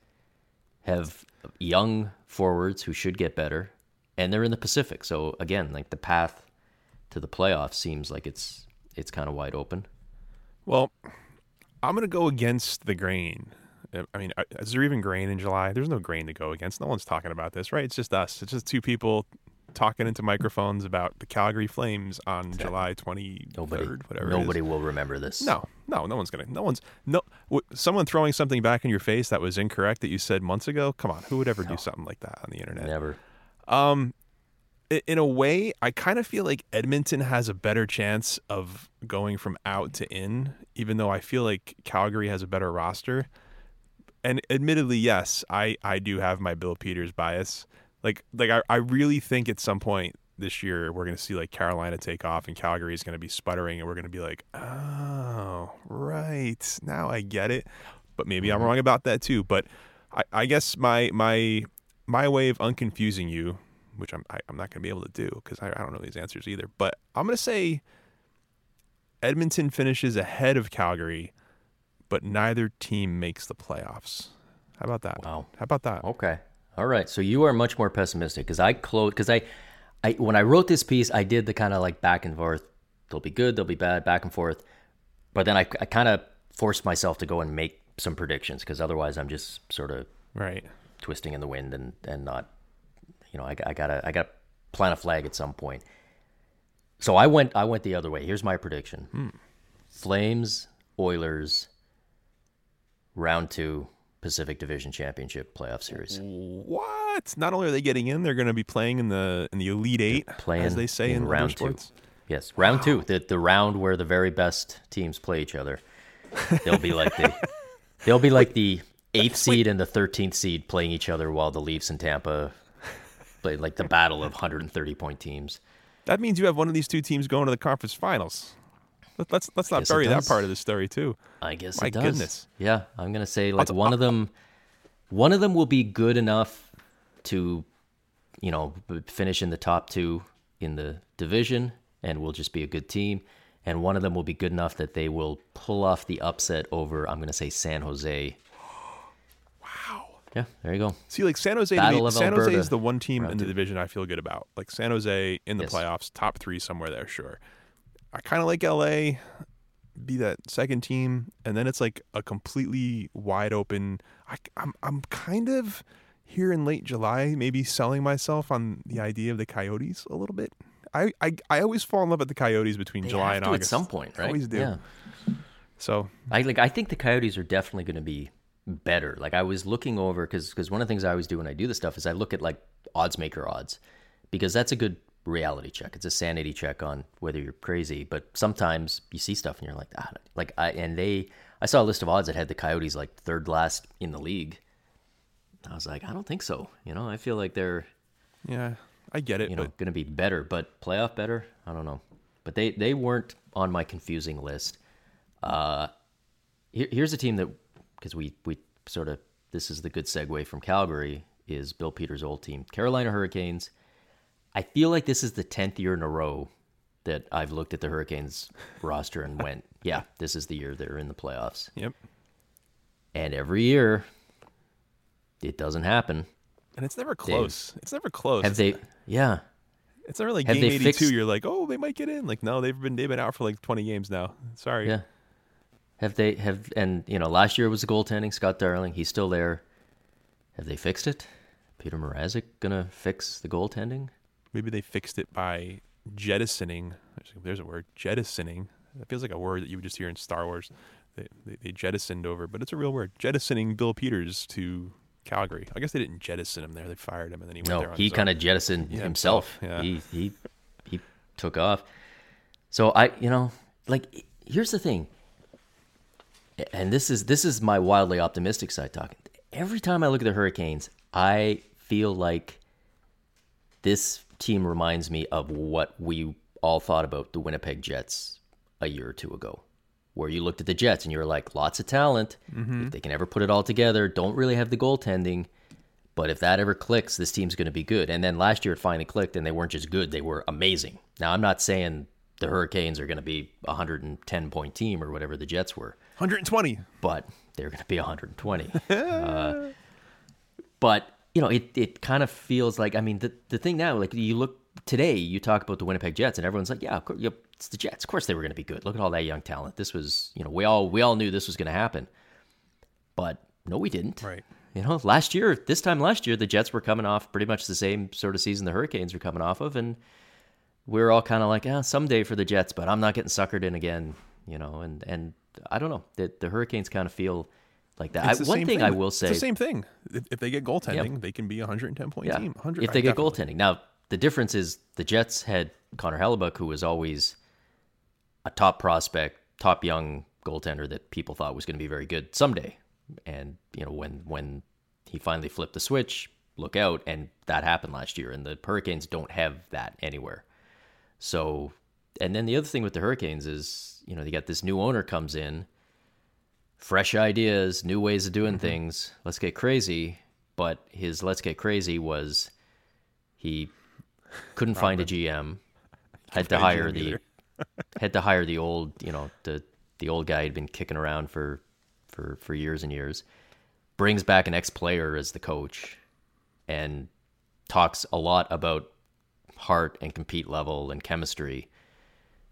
have young forwards who should get better, and they're in the Pacific. So again, like the path to the playoffs seems like it's it's kind of wide open. Well, I'm going to go against the grain. I mean, uh, is there even grain in July? There's no grain to go against. No one's talking about this, right? It's just us. It's just two people talking into microphones about the Calgary Flames on July 23rd, Nobody, whatever. nobody will remember this. No, no, no one's gonna. No one's no. W- someone throwing something back in your face that was incorrect that you said months ago. Come on, who would ever do something like that on the internet? never. Um, in a way, I kind of feel like Edmonton has a better chance of going from out to in, even though I feel like Calgary has a better roster. And admittedly, yes, I I do have my Bill Peters bias. Like like I, I really think at some point this year we're going to see like Carolina take off and Calgary is going to be sputtering and we're going to be like, "Oh, right. Now I get it." But maybe I'm mm-hmm. wrong about that too, but I, I guess my my my way of unconfusing you, which I'm I, I'm not going to be able to do because I, I don't know these answers either. But I'm going to say Edmonton finishes ahead of Calgary, but neither team makes the playoffs. How about that? Wow. How about that? Okay. All right. So you are much more pessimistic because I close because I, I when I wrote this piece, I did the kind of like back and forth. They'll be good. They'll be bad. Back and forth. But then I, I kind of forced myself to go and make some predictions because otherwise I'm just sort of Right. twisting in the wind and and not, you know, I, I gotta I gotta plant a flag at some point. So I went I went the other way. Here's my prediction: hmm. Flames, Oilers, round two, Pacific Division Championship playoff series. What? Not only are they getting in, they're going to be playing in the in the Elite Eight, playing as they say in, in round two. sports. Yes, round two, the the round where the very best teams play each other. They'll be like the *laughs* they'll be like the eighth seed and the thirteenth seed playing each other while the Leafs and Tampa play like the battle of 130 point teams. That means you have one of these two teams going to the conference finals. Let- Let's let's not bury that part of the story too. I guess My it does. goodness. Yeah, I'm gonna say like one of them, one of them will be good enough to, you know, finish in the top two in the division, and will just be a good team. And one of them will be good enough that they will pull off the upset over. I'm gonna say San Jose. *gasps* Wow. Yeah, there you go. See, like San Jose, Battle me, San Jose is the one team in the division I feel good about. Like San Jose in the Yes. playoffs, top three somewhere there, sure. I kind of like LA, be that second team, and then it's like a completely wide open. I, I'm I'm kind of here in late July, maybe selling myself on the idea of the Coyotes a little bit. I I, I always fall in love with the Coyotes between They July have and to August. at some point, I right? always do. Yeah. So I like. I think the Coyotes are definitely going to be better. Like I was looking over because because one of the things I always do when I do this stuff is I look at like odds maker odds because that's a good reality check. It's a sanity check on whether you're crazy. But sometimes you see stuff and you're like, ah, like I and they. I saw a list of odds that had the Coyotes like third last in the league. I was like, I don't think so. You know, I feel like they're yeah, I get it, you know but going to be better, but playoff better. I don't know, but they they weren't on my confusing list. Uh, here, here's a team that because we we sort of this is the good segue from Calgary is Bill Peters' old team, Carolina Hurricanes. I feel like this is the tenth year in a row that I've looked at the Hurricanes *laughs* roster and went, yeah, this is the year they're in the playoffs. yep. And every year, it doesn't happen. And it's never close. It's never close. Have they? Yeah. It's never like Have game 82. fixed- You're like, oh, they might get in. Like, no, they've been they've been out for like 20 games now. Sorry. Yeah. Have they have and you know last year was the goaltending. Scott Darling, he's still there. Have they fixed it? Petr Mrazek gonna fix the goaltending? Maybe they fixed it by jettisoning. there's- a word, jettisoning. That feels like a word that you would just hear in Star Wars. They, they, they jettisoned over, but it's a real word. Jettisoning Bill Peters to Calgary. I guess they didn't jettison him there. They fired him, and then he went there. No, he kind of jettisoned Yeah, himself. himself, yeah. He he he took off. So I, you know, like here's the thing. And this is this is my wildly optimistic side talking. Every time I look at the Hurricanes, I feel like this team reminds me of what we all thought about the Winnipeg Jets a year or two ago. Where you looked at the Jets and you were like, lots of talent. If they can ever put it all together, don't really have the goaltending. But if that ever clicks, this team's going to be good. And then last year it finally clicked, and they weren't just good; they were amazing. Now I'm not saying the Hurricanes are going to be a 110 point team or whatever the Jets were, 120. but they're going to be 120. *laughs* uh, but you know, it it kind of feels like I mean the the thing now, like you look today, you talk about the Winnipeg Jets, and everyone's like, yeah, of course, yep, it's the Jets. Of course, they were going to be good. Look at all that young talent. This was, you know, we all we all knew this was going to happen, but no, we didn't. Right. You know, last year, this time last year, the Jets were coming off pretty much the same sort of season the Hurricanes were coming off of, and we are all kind of like, ah, someday for the Jets, but I'm not getting suckered in again. You know, and and I don't know. that the Hurricanes kind of feel like that. I, It's the one same thing, I will say, it's the same thing. If, if they get goaltending, they can be a 110 point yeah, team. 100, if they get definitely- goaltending. Now the difference is the Jets had Connor Hellebuyck, who was always a top prospect, top young goaltender that people thought was going to be very good someday. And you know when when he finally flipped the switch, look out, and that happened last year. And the Hurricanes don't have that anywhere. So, and then the other thing with the Hurricanes is, you know, they got this new owner comes in, fresh ideas, new ways of doing things. Let's get crazy. But his let's get crazy was he couldn't find a GM, *laughs* had to hire the *laughs* had to hire the old, you know, the the old guy had been kicking around for for for years and years. Brings back an ex-player as the coach and talks a lot about heart and compete level and chemistry.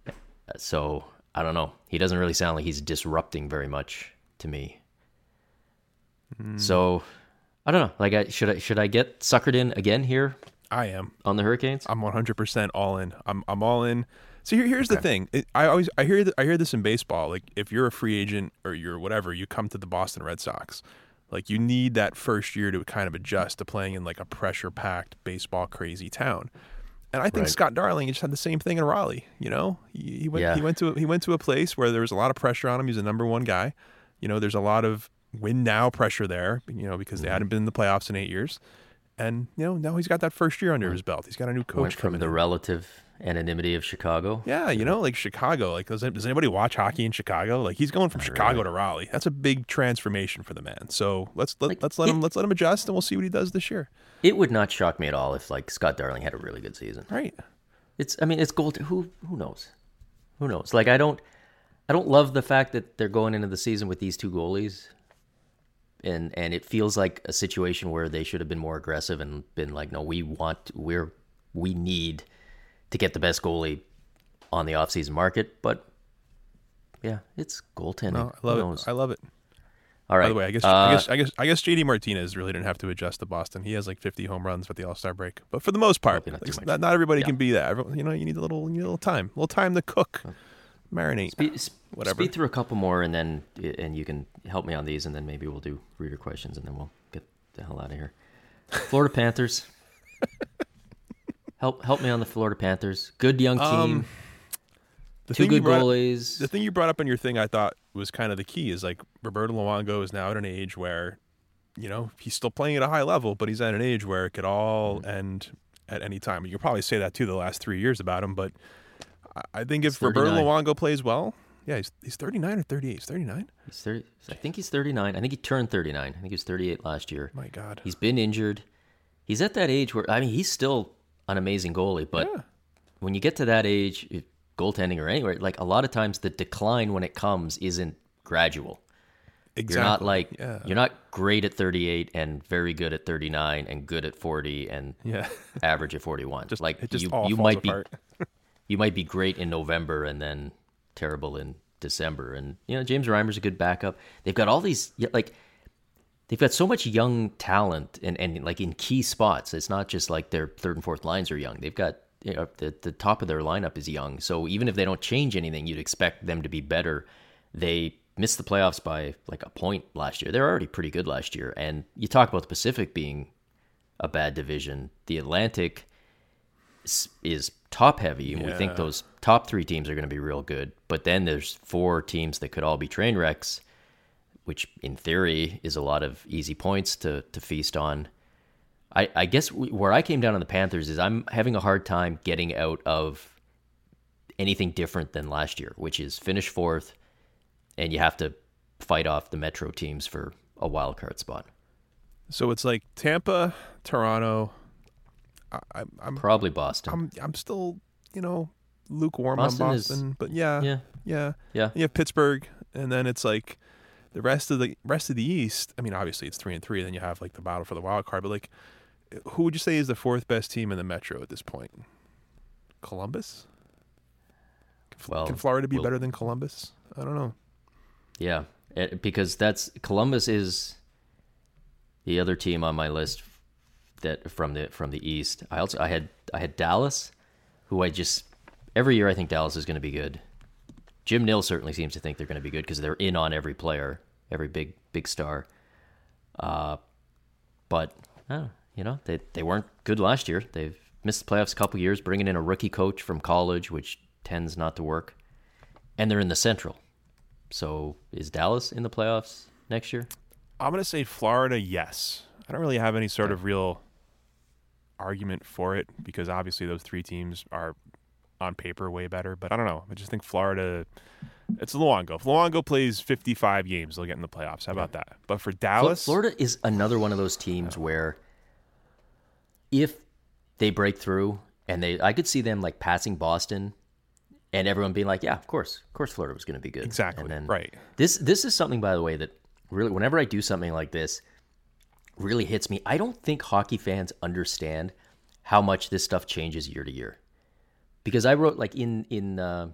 Uh, so, I don't know. He doesn't really sound like he's disrupting very much to me. Hmm. So, I don't know. Like I should I should I get suckered in again here I am. on the Hurricanes? I'm 100% all in. I'm I'm all in. So here, here's the thing. It, I always I hear th- I hear this in baseball. Like if you're a free agent or you're whatever, you come to the Boston Red Sox. Like you need that first year to kind of adjust to playing in like a pressure packed baseball crazy town. And I think Right. Scott Darling just had the same thing in Raleigh. You know, he, he went Yeah. he went to he went to a place where there was a lot of pressure on him. He's a number one guy. You know, there's a lot of win now pressure there. You know, because Mm-hmm. they hadn't been in the playoffs in eight years. And you know now he's got that first year under his belt. He's got a new coach Went from the in. relative anonymity of Chicago. Yeah, you know, like Chicago. Like, does, does anybody watch hockey in Chicago? Like, he's going from Chicago to Raleigh. That's a big transformation for the man. So let's let, Like, let's let him let's let him adjust, and we'll see what he does this year. It would not shock me at all if like Scott Darling had a really good season. Right? It's I mean it's gold. Who who knows? Who knows? Like I don't I don't love the fact that they're going into the season with these two goalies. And and it feels like a situation where they should have been more aggressive and been like, no, we want we're we need to get the best goalie on the offseason market. But yeah, it's goaltending. No, I Who love knows? it. I love it. All right. By the way, I guess uh, I guess I guess I guess JD Martinez really didn't have to adjust to Boston. He has like 50 home runs with the All Star break, but for the most part, not like, not, not everybody Yeah. can be that. Everyone- You know, you need a little you need a little time, a little time to cook, marinate. Speed, sp- Whatever. Speed through a couple more, and then and you can help me on these, and then maybe we'll do reader questions, and then we'll get the hell out of here. Florida Panthers. *laughs* help help me on the Florida Panthers. Good young team. Um, The two thing you good goalies. The thing you brought up in your thing, I thought was kind of the key is like Roberto Luongo is now at an age where, you know, he's still playing at a high level, but he's at an age where it could all Mm-hmm. end at any time. You could probably say that too the last three years about him, but I- think if Roberto 39. Luongo plays well, yeah, he's he's 39 or 38. He's 39. He's 30, I think he's 39. I think he turned 39. I think he was 38 last year. My God. He's been injured. He's at that age where I mean he's still an amazing goalie, but Yeah. when you get to that age, goaltending or anywhere, like a lot of times the decline when it comes isn't gradual. Exactly. You're not like yeah. you're not great at 38 and very good at 39 and good at 40 and yeah. average at 41. *laughs* Just like just you you might apart. be you might be great in November and then terrible in December. And you know James Reimer's a good backup. They've got all these like they've got so much young talent and and like in key spots. It's not just like their third and fourth lines are young. They've got you know, the the top of their lineup is young. So even if they don't change anything, you'd expect them to be better. They missed the playoffs by like a point last year. They're already pretty good last year. And you talk about the Pacific being a bad division. The Atlantic is, is top heavy, and we think those top three teams are going to be real good. But then there's four teams that could all be train wrecks, which in theory is a lot of easy points to to feast on. I, I guess where I came down on the Panthers is I'm having a hard time getting out of anything different than last year, which is finish fourth, and you have to fight off the Metro teams for a wild card spot. So it's like Tampa, Toronto. I, I'm Probably Boston. I'm I'm still you know lukewarm Boston on is- Boston, but yeah, yeah, yeah, yeah. You have Pittsburgh, and then it's like the rest of the rest of the East, I mean, obviously it's three and three. Then you have like the battle for the wild card. But like, who would you say is the fourth best team in the Metro at this point? Columbus. Can, Well, can Florida be we'll- better than Columbus? I don't know. Yeah, it, because that's Columbus is the other team on my list that from the from the East. I also I had I had Dallas, who I just every year I think Dallas is going to be good. Jim Nill certainly seems to think they're going to be good because they're in on every player, every big big star. Uh, but uh, you know they they weren't good last year. They've missed the playoffs a couple years, bringing in a rookie coach from college, which tends not to work. And they're in the Central. So is Dallas in the playoffs next year? I'm gonna say Florida. Yes, I don't really have any sort of real argument for it because obviously those three teams are on paper way better. But I don't know. I just think Florida. It's Luongo. If Luongo plays 55 games, they'll get in the playoffs. How about that? But for Dallas, Florida is another one of those teams where if they break through and they I could see them like passing Boston and everyone being like, Yeah, of course, of course Florida was gonna be good. Exactly, And then right. This this is something by the way that really whenever I do something like this really hits me. I don't think hockey fans understand how much this stuff changes year to year. Because I wrote like in in uh,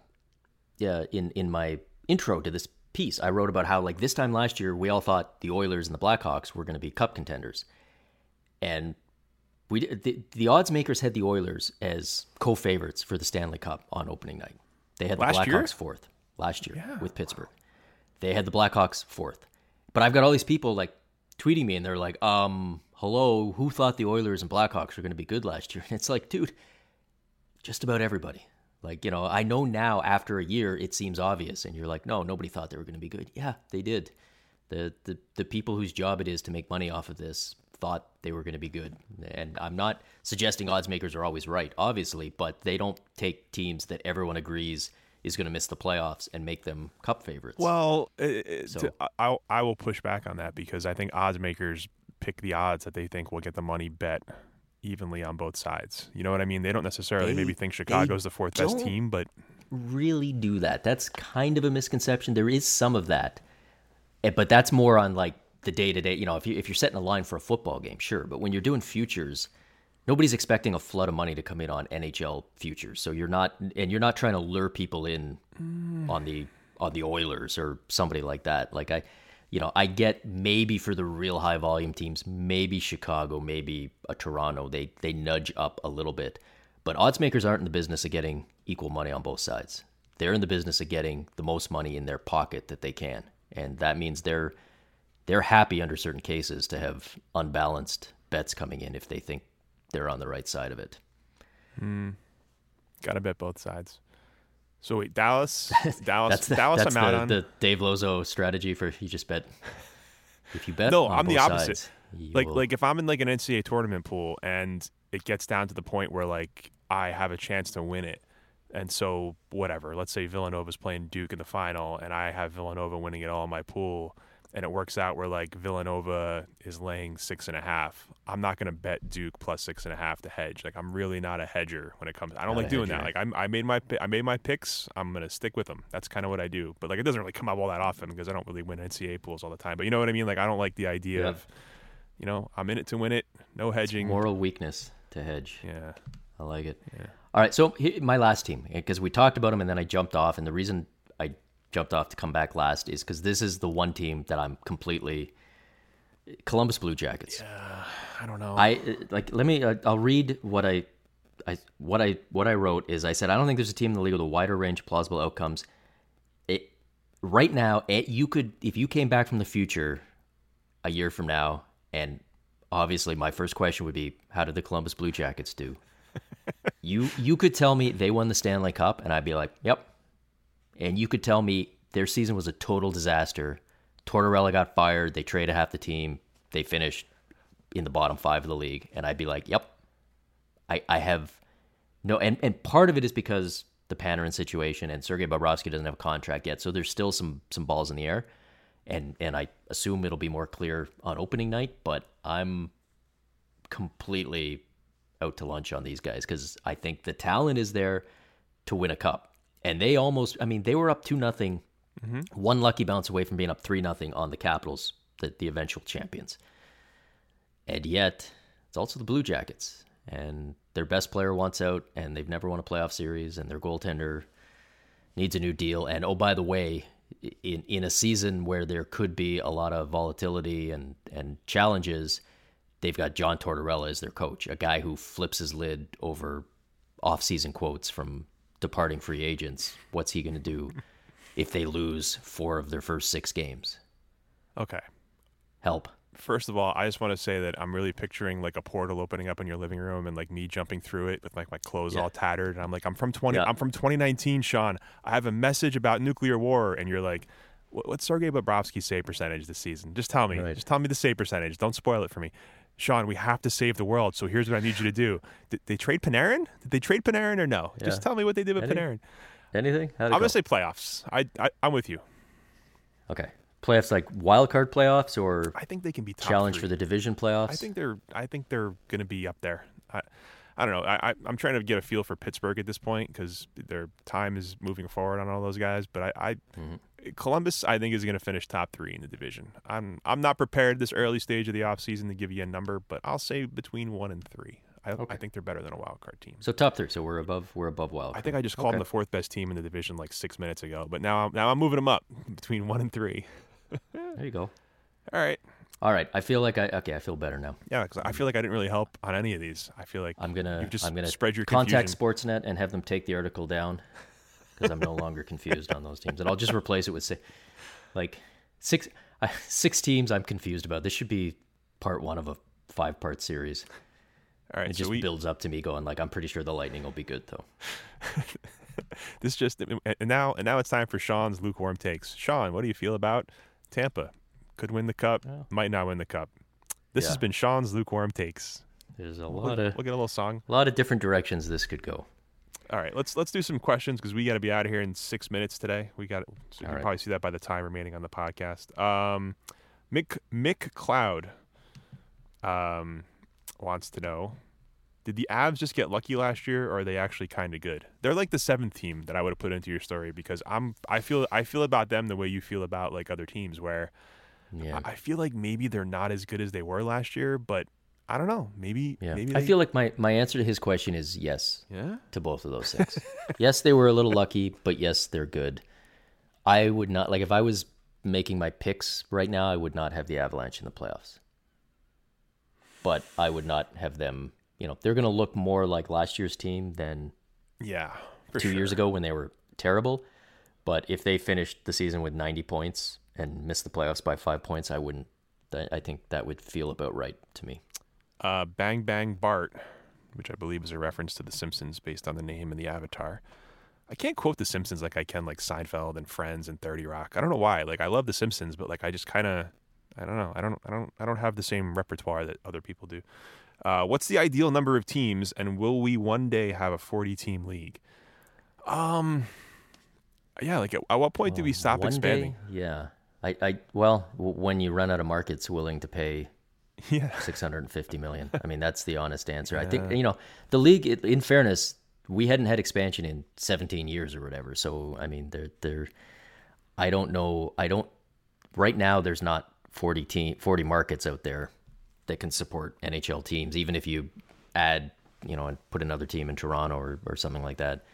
yeah in in my intro to this piece, I wrote about how like this time last year we all thought the Oilers and the Blackhawks were going to be cup contenders, and we the, the odds makers had the Oilers as co-favorites for the Stanley Cup on opening night. They had the Last Blackhawks year? fourth last year with Pittsburgh. They had the Blackhawks fourth, but I've got all these people like tweeting me and they're like, um, hello, who thought the Oilers and Blackhawks were going to be good last year? *laughs* And it's like, dude, just about everybody. Like, you know, I know now after a year it seems obvious and you're like, no, nobody thought they were going to be good. Yeah, they did. The, the the people whose job it is to make money off of this thought they were going to be good. And I'm not suggesting odds makers are always right, obviously, but they don't take teams that everyone agrees is going to miss the playoffs and make them cup favorites. Well, it, it, So- to, I I will push back on that because I think odds makers pick the odds that they think will get the money bet evenly on both sides. You know what I mean? They don't necessarily They- maybe think Chicago's the fourth best team, but really do that. That's kind of a misconception. There is some of that, Eh, but that's more on like the day to day. You know, if you if you're setting a line for a football game, sure. But when you're doing futures, nobody's expecting a flood of money to come in on NHL futures. So you're not, and you're not trying to lure people in on the on the Oilers or somebody like that. Like I, you know, I get maybe for the real high volume teams, maybe Chicago, maybe a Toronto, they they nudge up a little bit. But odds makers aren't in the business of getting equal money on both sides. They're in the business of getting the most money in their pocket that they can, and that means they're they're happy under certain cases to have unbalanced bets coming in if they think they're on the right side of it. Mm. gotta bet both sides. So wait, Dallas, *laughs* Dallas, That's the, Dallas. that's I'm out the, on. the Dave Lozo strategy for you just bet. *laughs* If you bet, No, I'm the opposite. sides, like will- like if I'm in like an NCAA tournament pool and it gets down to the point where like I have a chance to win it, and so whatever. Let's say Villanova's playing Duke in the final, and I have Villanova winning it all in my pool, and it works out where like Villanova is laying six and a half. I'm not gonna bet Duke plus six and a half to hedge. Like I'm really not a hedger when it comes. I don't Not like doing that. Like I'm, I made my I made my picks. I'm gonna stick with them. That's kind of what I do. But like it doesn't really come up all that often because I don't really win NCAA pools all the time. But you know what I mean? Like I don't like the idea Yeah. of you know, I'm in it to win it. No hedging. moral weakness to hedge. Yeah. I like it. Yeah. All right, so my last team because we talked about them and then I jumped off, and the reason jumped off to come back last is because this is the one team that I'm completely Columbus Blue Jackets. Yeah, I don't know. I like. Let me. Uh, I'll read what I, I what I what I wrote is I said I don't think there's a team in the league with a wider range of plausible outcomes. It right now it, you could if you came back from the future a year from now and obviously my first question would be how did the Columbus Blue Jackets do? *laughs* you you could tell me they won the Stanley Cup and I'd be like, "Yep." And you could tell me their season was a total disaster. Tortorella got fired, they traded half the team, they finished in the bottom 5 of the league and I'd be like, "Yep." I I have no and and part of it is because the Panarin situation and Sergei Bobrovsky doesn't have a contract yet, so there's still some some balls in the air and and I assume it'll be more clear on opening night. But I'm completely out to lunch on these guys because I think the talent is there to win a cup, and they almost. I mean, they were up two nothing mm-hmm. One lucky bounce away from being up 3 nothing on the Capitals, the, the eventual champions. And yet, it's also the Blue Jackets. And their best player wants out, and they've never won a playoff series, and their goaltender needs a new deal. And oh, by the way, in in a season where there could be a lot of volatility and and challenges, they've got John Tortorella as their coach, a guy who flips his lid over off-season quotes from departing free agents. What's he going to do if they lose four of their first six games? Okay. Help. First of all, I just want to say that I'm really picturing like a portal opening up in your living room and like me jumping through it with like my clothes Yeah. all tattered. And I'm like, I'm from 20, Yeah. I'm from 2019, Sean. I have a message about nuclear war, and you're like, what's Sergei Bobrovsky's save percentage this season? Just tell me. Right. Just tell me the save percentage. Don't spoil it for me. Sean, we have to save the world. So here's what I need you to do. Did they trade Panarin? Did they trade Panarin or no? Yeah. Just tell me what they did with Any- Panarin. Anything? I'm go? gonna say playoffs. I, I I'm with you. okay. Playoffs like wild card playoffs or I think they can be challenge for the division playoffs? I think they're I think they're going to be up there. I I don't know. I, I I'm trying to get a feel for Pittsburgh at this point because their time is moving forward on all those guys. But I, I Mm-hmm. Columbus I think is going to finish top three in the division. I'm I'm not prepared this early stage of the offseason to give you a number, but I'll say between one and three. I, I think they're better than a wild card team. so top three. So we're above. We're above wild. I think I just called them the fourth best team in the division like six minutes ago, but now I'm, now I'm moving them up *laughs* between one and three. *laughs* There you go. All right. All right. I feel like I okay. I feel better now. Yeah, because I feel like I didn't really help on any of these. I feel like I'm gonna just I'm gonna spread your contact confusion. Sportsnet and have them take the article down because I'm no *laughs* longer confused on those teams, and I'll just replace it with say, like six uh, six teams I'm confused about. This should be part one of a five part series. All right, It so just we, builds up to me going like I'm pretty sure the Lightning will be good though. *laughs* this just and now and now it's time for Sean's lukewarm takes. Sean, what do you feel about Tampa? Could win the cup, might not win the cup. This has been Sean's lukewarm takes. There's a We'll, lot of we'll get a little song. a lot of different directions this could go. All right, let's let's do some questions because we got to be out of here in six minutes today. We got so you All can right. probably see that by the time remaining on the podcast. Um, Mick Mick Cloud um, wants to know: Did the Avs just get lucky last year, or are they actually kind of good? They're like the seventh team that I would have put into your story because I'm I feel I feel about them the way you feel about like other teams where Yeah. I feel like maybe they're not as good as they were last year, but I don't know. Maybe Yeah. maybe I feel like my, my answer to his question is yes yeah. to both of those things. *laughs* yes, they were a little lucky, but yes, they're good. I would not like if I was making my picks right now, I would not have the Avalanche in the playoffs. But I would not have them, you know, they're going to look more like last year's team than Yeah, two years ago when they were terrible. But if they finished the season with 90 points and miss the playoffs by 5 points, I wouldn't I I think that would feel about right to me. uh, Bang Bang Bart, which I believe is a reference to The Simpsons based on the name and the avatar. I can't quote The Simpsons like I can like Seinfeld and Friends and Thirty Rock. I don't know why. Like I love The Simpsons, but like I just kind of, I don't know. I don't, I don't, I don't have the same repertoire that other people do. Uh, what's the ideal number of teams, and will we one day have a forty-team league? Um, yeah. Like at, at what point do we stop expanding? Day, yeah. I, I well, w- when you run out of markets willing to pay *laughs* Yeah. 650 million. I mean, that's the honest answer. I think you know, the league in fairness, we hadn't had expansion in 17 years or whatever. So, I mean, they're they're I don't know, I don't right now there's not 40 team 40 markets out there that can support NHL teams even if you add, you know, and put another team in Toronto or or something like that.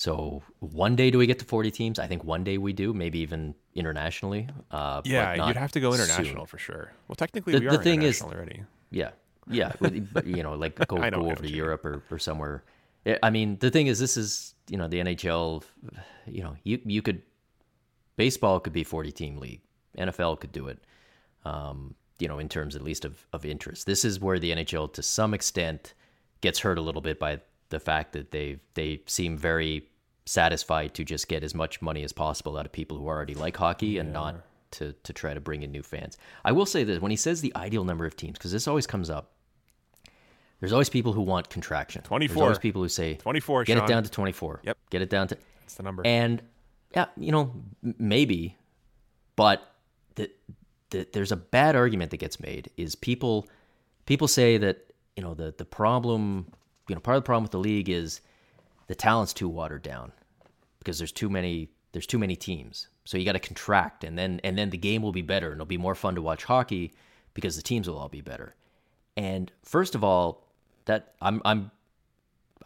So one day do we get to 40 teams? I think one day we do, maybe even internationally. Uh, but Yeah, you'd have to go soon. international for sure. Well, technically, The- we the are thing is- international already. Yeah, yeah, *laughs* but you know, like go, know, go over to. Europe or, or somewhere. I- mean, the thing is, this is you know the NHL. You know, you you could baseball could be forty team league. NFL could do it. Um, you know, in terms at least of of interest. This is where the NHL, to some extent, gets hurt a little bit by the fact that they they seem very satisfied to just get as much money as possible out of people who already like hockey and not to to try to bring in new fans. I will say that when he says the ideal number of teams, because this always comes up, there's always people who want contraction. There's 24. always people who say 24, Get Sean. it down to 24. Yep. Get it down to. That's the number. And yeah, you know, m- maybe, but the, the, there's a bad argument that gets made. Is people people say that you know the the problem, you know, part of the problem with the league is the talent's too watered down because there's too many there's too many teams. So you got to contract, and then and then the game will be better, and it'll be more fun to watch hockey because the teams will all be better. And first of all, that I'm I'm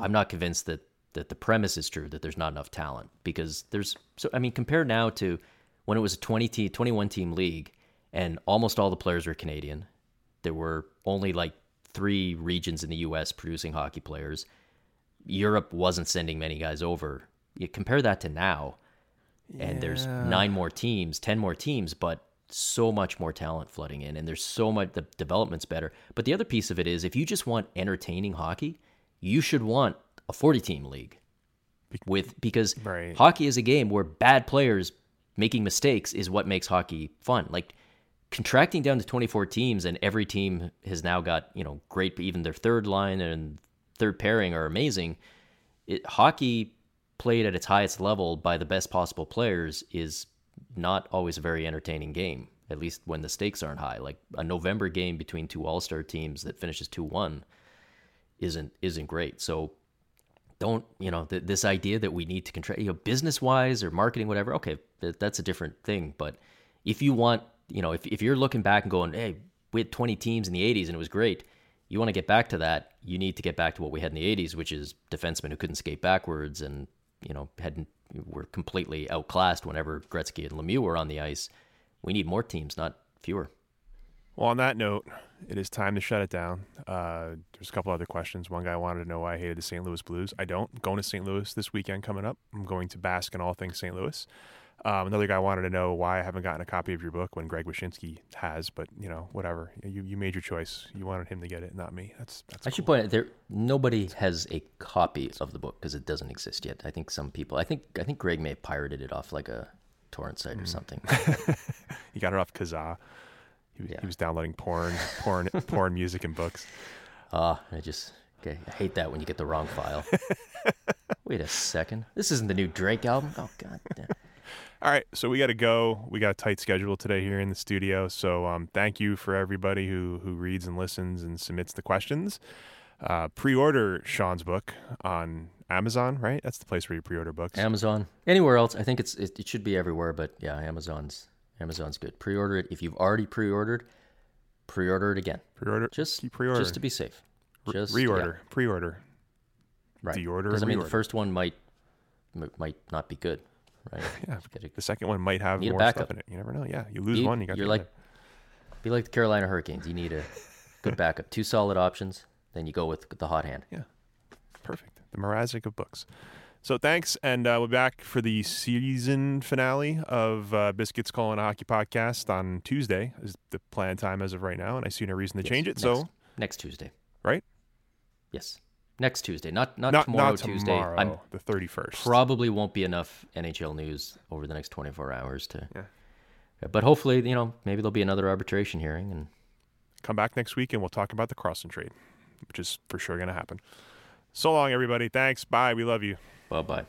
I'm not convinced that that the premise is true that there's not enough talent because there's so I mean compared now to when it was a 20 team 21 team league and almost all the players were Canadian. There were only like 3 regions in the US producing hockey players. Europe wasn't sending many guys over. You compare that to now and there's nine more teams, 10 more teams, but so much more talent flooding in and there's so much the development's better. But the other piece of it is if you just want entertaining hockey, you should want a 40 team league with because Right. hockey is a game where bad players making mistakes is what makes hockey fun. Like contracting down to 24 teams and every team has now got, you know, great even their third line and third pairing are amazing. It, hockey played at its highest level by the best possible players is not always a very entertaining game, at least when the stakes aren't high. Like a November game between two All-Star teams that finishes 2-1 isn't isn't great. So don't you know th- this idea that we need to contract you know business wise or marketing whatever okay th- that's a different thing but if you want you know if, if you're looking back and going hey we had 20 teams in the 80s and it was great you want to get back to that you need to get back to what we had in the 80s which is defensemen who couldn't skate backwards and you know hadn't were completely outclassed whenever Gretzky and Lemieux were on the ice we need more teams not fewer Well, on that note, it is time to shut it down. Uh, there's a couple other questions. One guy wanted to know why I hated the St. Louis Blues. I don't. Going to St. Louis this weekend coming up. I'm going to bask in all things St. Louis. Um, another guy wanted to know why I haven't gotten a copy of your book when Greg Wyshynski has, but you know, whatever. You you made your choice. You wanted him to get it, not me. That's that's. I should point out there nobody has a copy of the book because it doesn't exist yet. I think some people. I think I think Greg may have pirated it off like a torrent site or something. *laughs* he got it off Kazaa. He, was- Yeah. he was downloading porn, porn, *laughs* porn music and books. Ah, I just okay, I hate that when you get the wrong file. *laughs* Wait a second, this isn't the new Drake album. Oh god, damn. All right, so we got to go. We got a tight schedule today here in the studio. So um, thank you for everybody who who reads and listens and submits the questions. Uh, pre-order Sean's book on Amazon, right? That's the place where you pre-order books. Amazon, anywhere else? I think it's it, it should be everywhere, but yeah, Amazon's Amazon's good. Pre-order it if you've already pre-ordered. Pre-order it again, pre-order, just keep pre-order, just to be safe. Just reorder, pre-order. yeah, right. deorder Because I mean, the first one might might not be good, right? *laughs* Yeah, Gotta- the second one might have more stuff in it. You never know. Yeah, you lose You- one, you got you're like other. be like the Carolina Hurricanes. You need a good backup, two solid options. Then you go with the hot hand. Yeah, perfect. The Mrazek of books. So thanks, and uh, we're back for the season finale of uh, Biscuits Calling a Hockey Podcast on Tuesday. Is the planned time as of right now, and I see no reason to Yes, change it. next, So next Tuesday, right, yes, next Tuesday, not not, not tomorrow not Tuesday. tomorrow, I'm the thirty first. probably won't be enough NHL news over the next 24 hours to. Yeah. But hopefully, you know, maybe there'll be another arbitration hearing, and Come back next week, and we'll talk about the Karlsson trade, which is for sure going to happen. So long, everybody. Thanks. Bye. We love you. bye bye.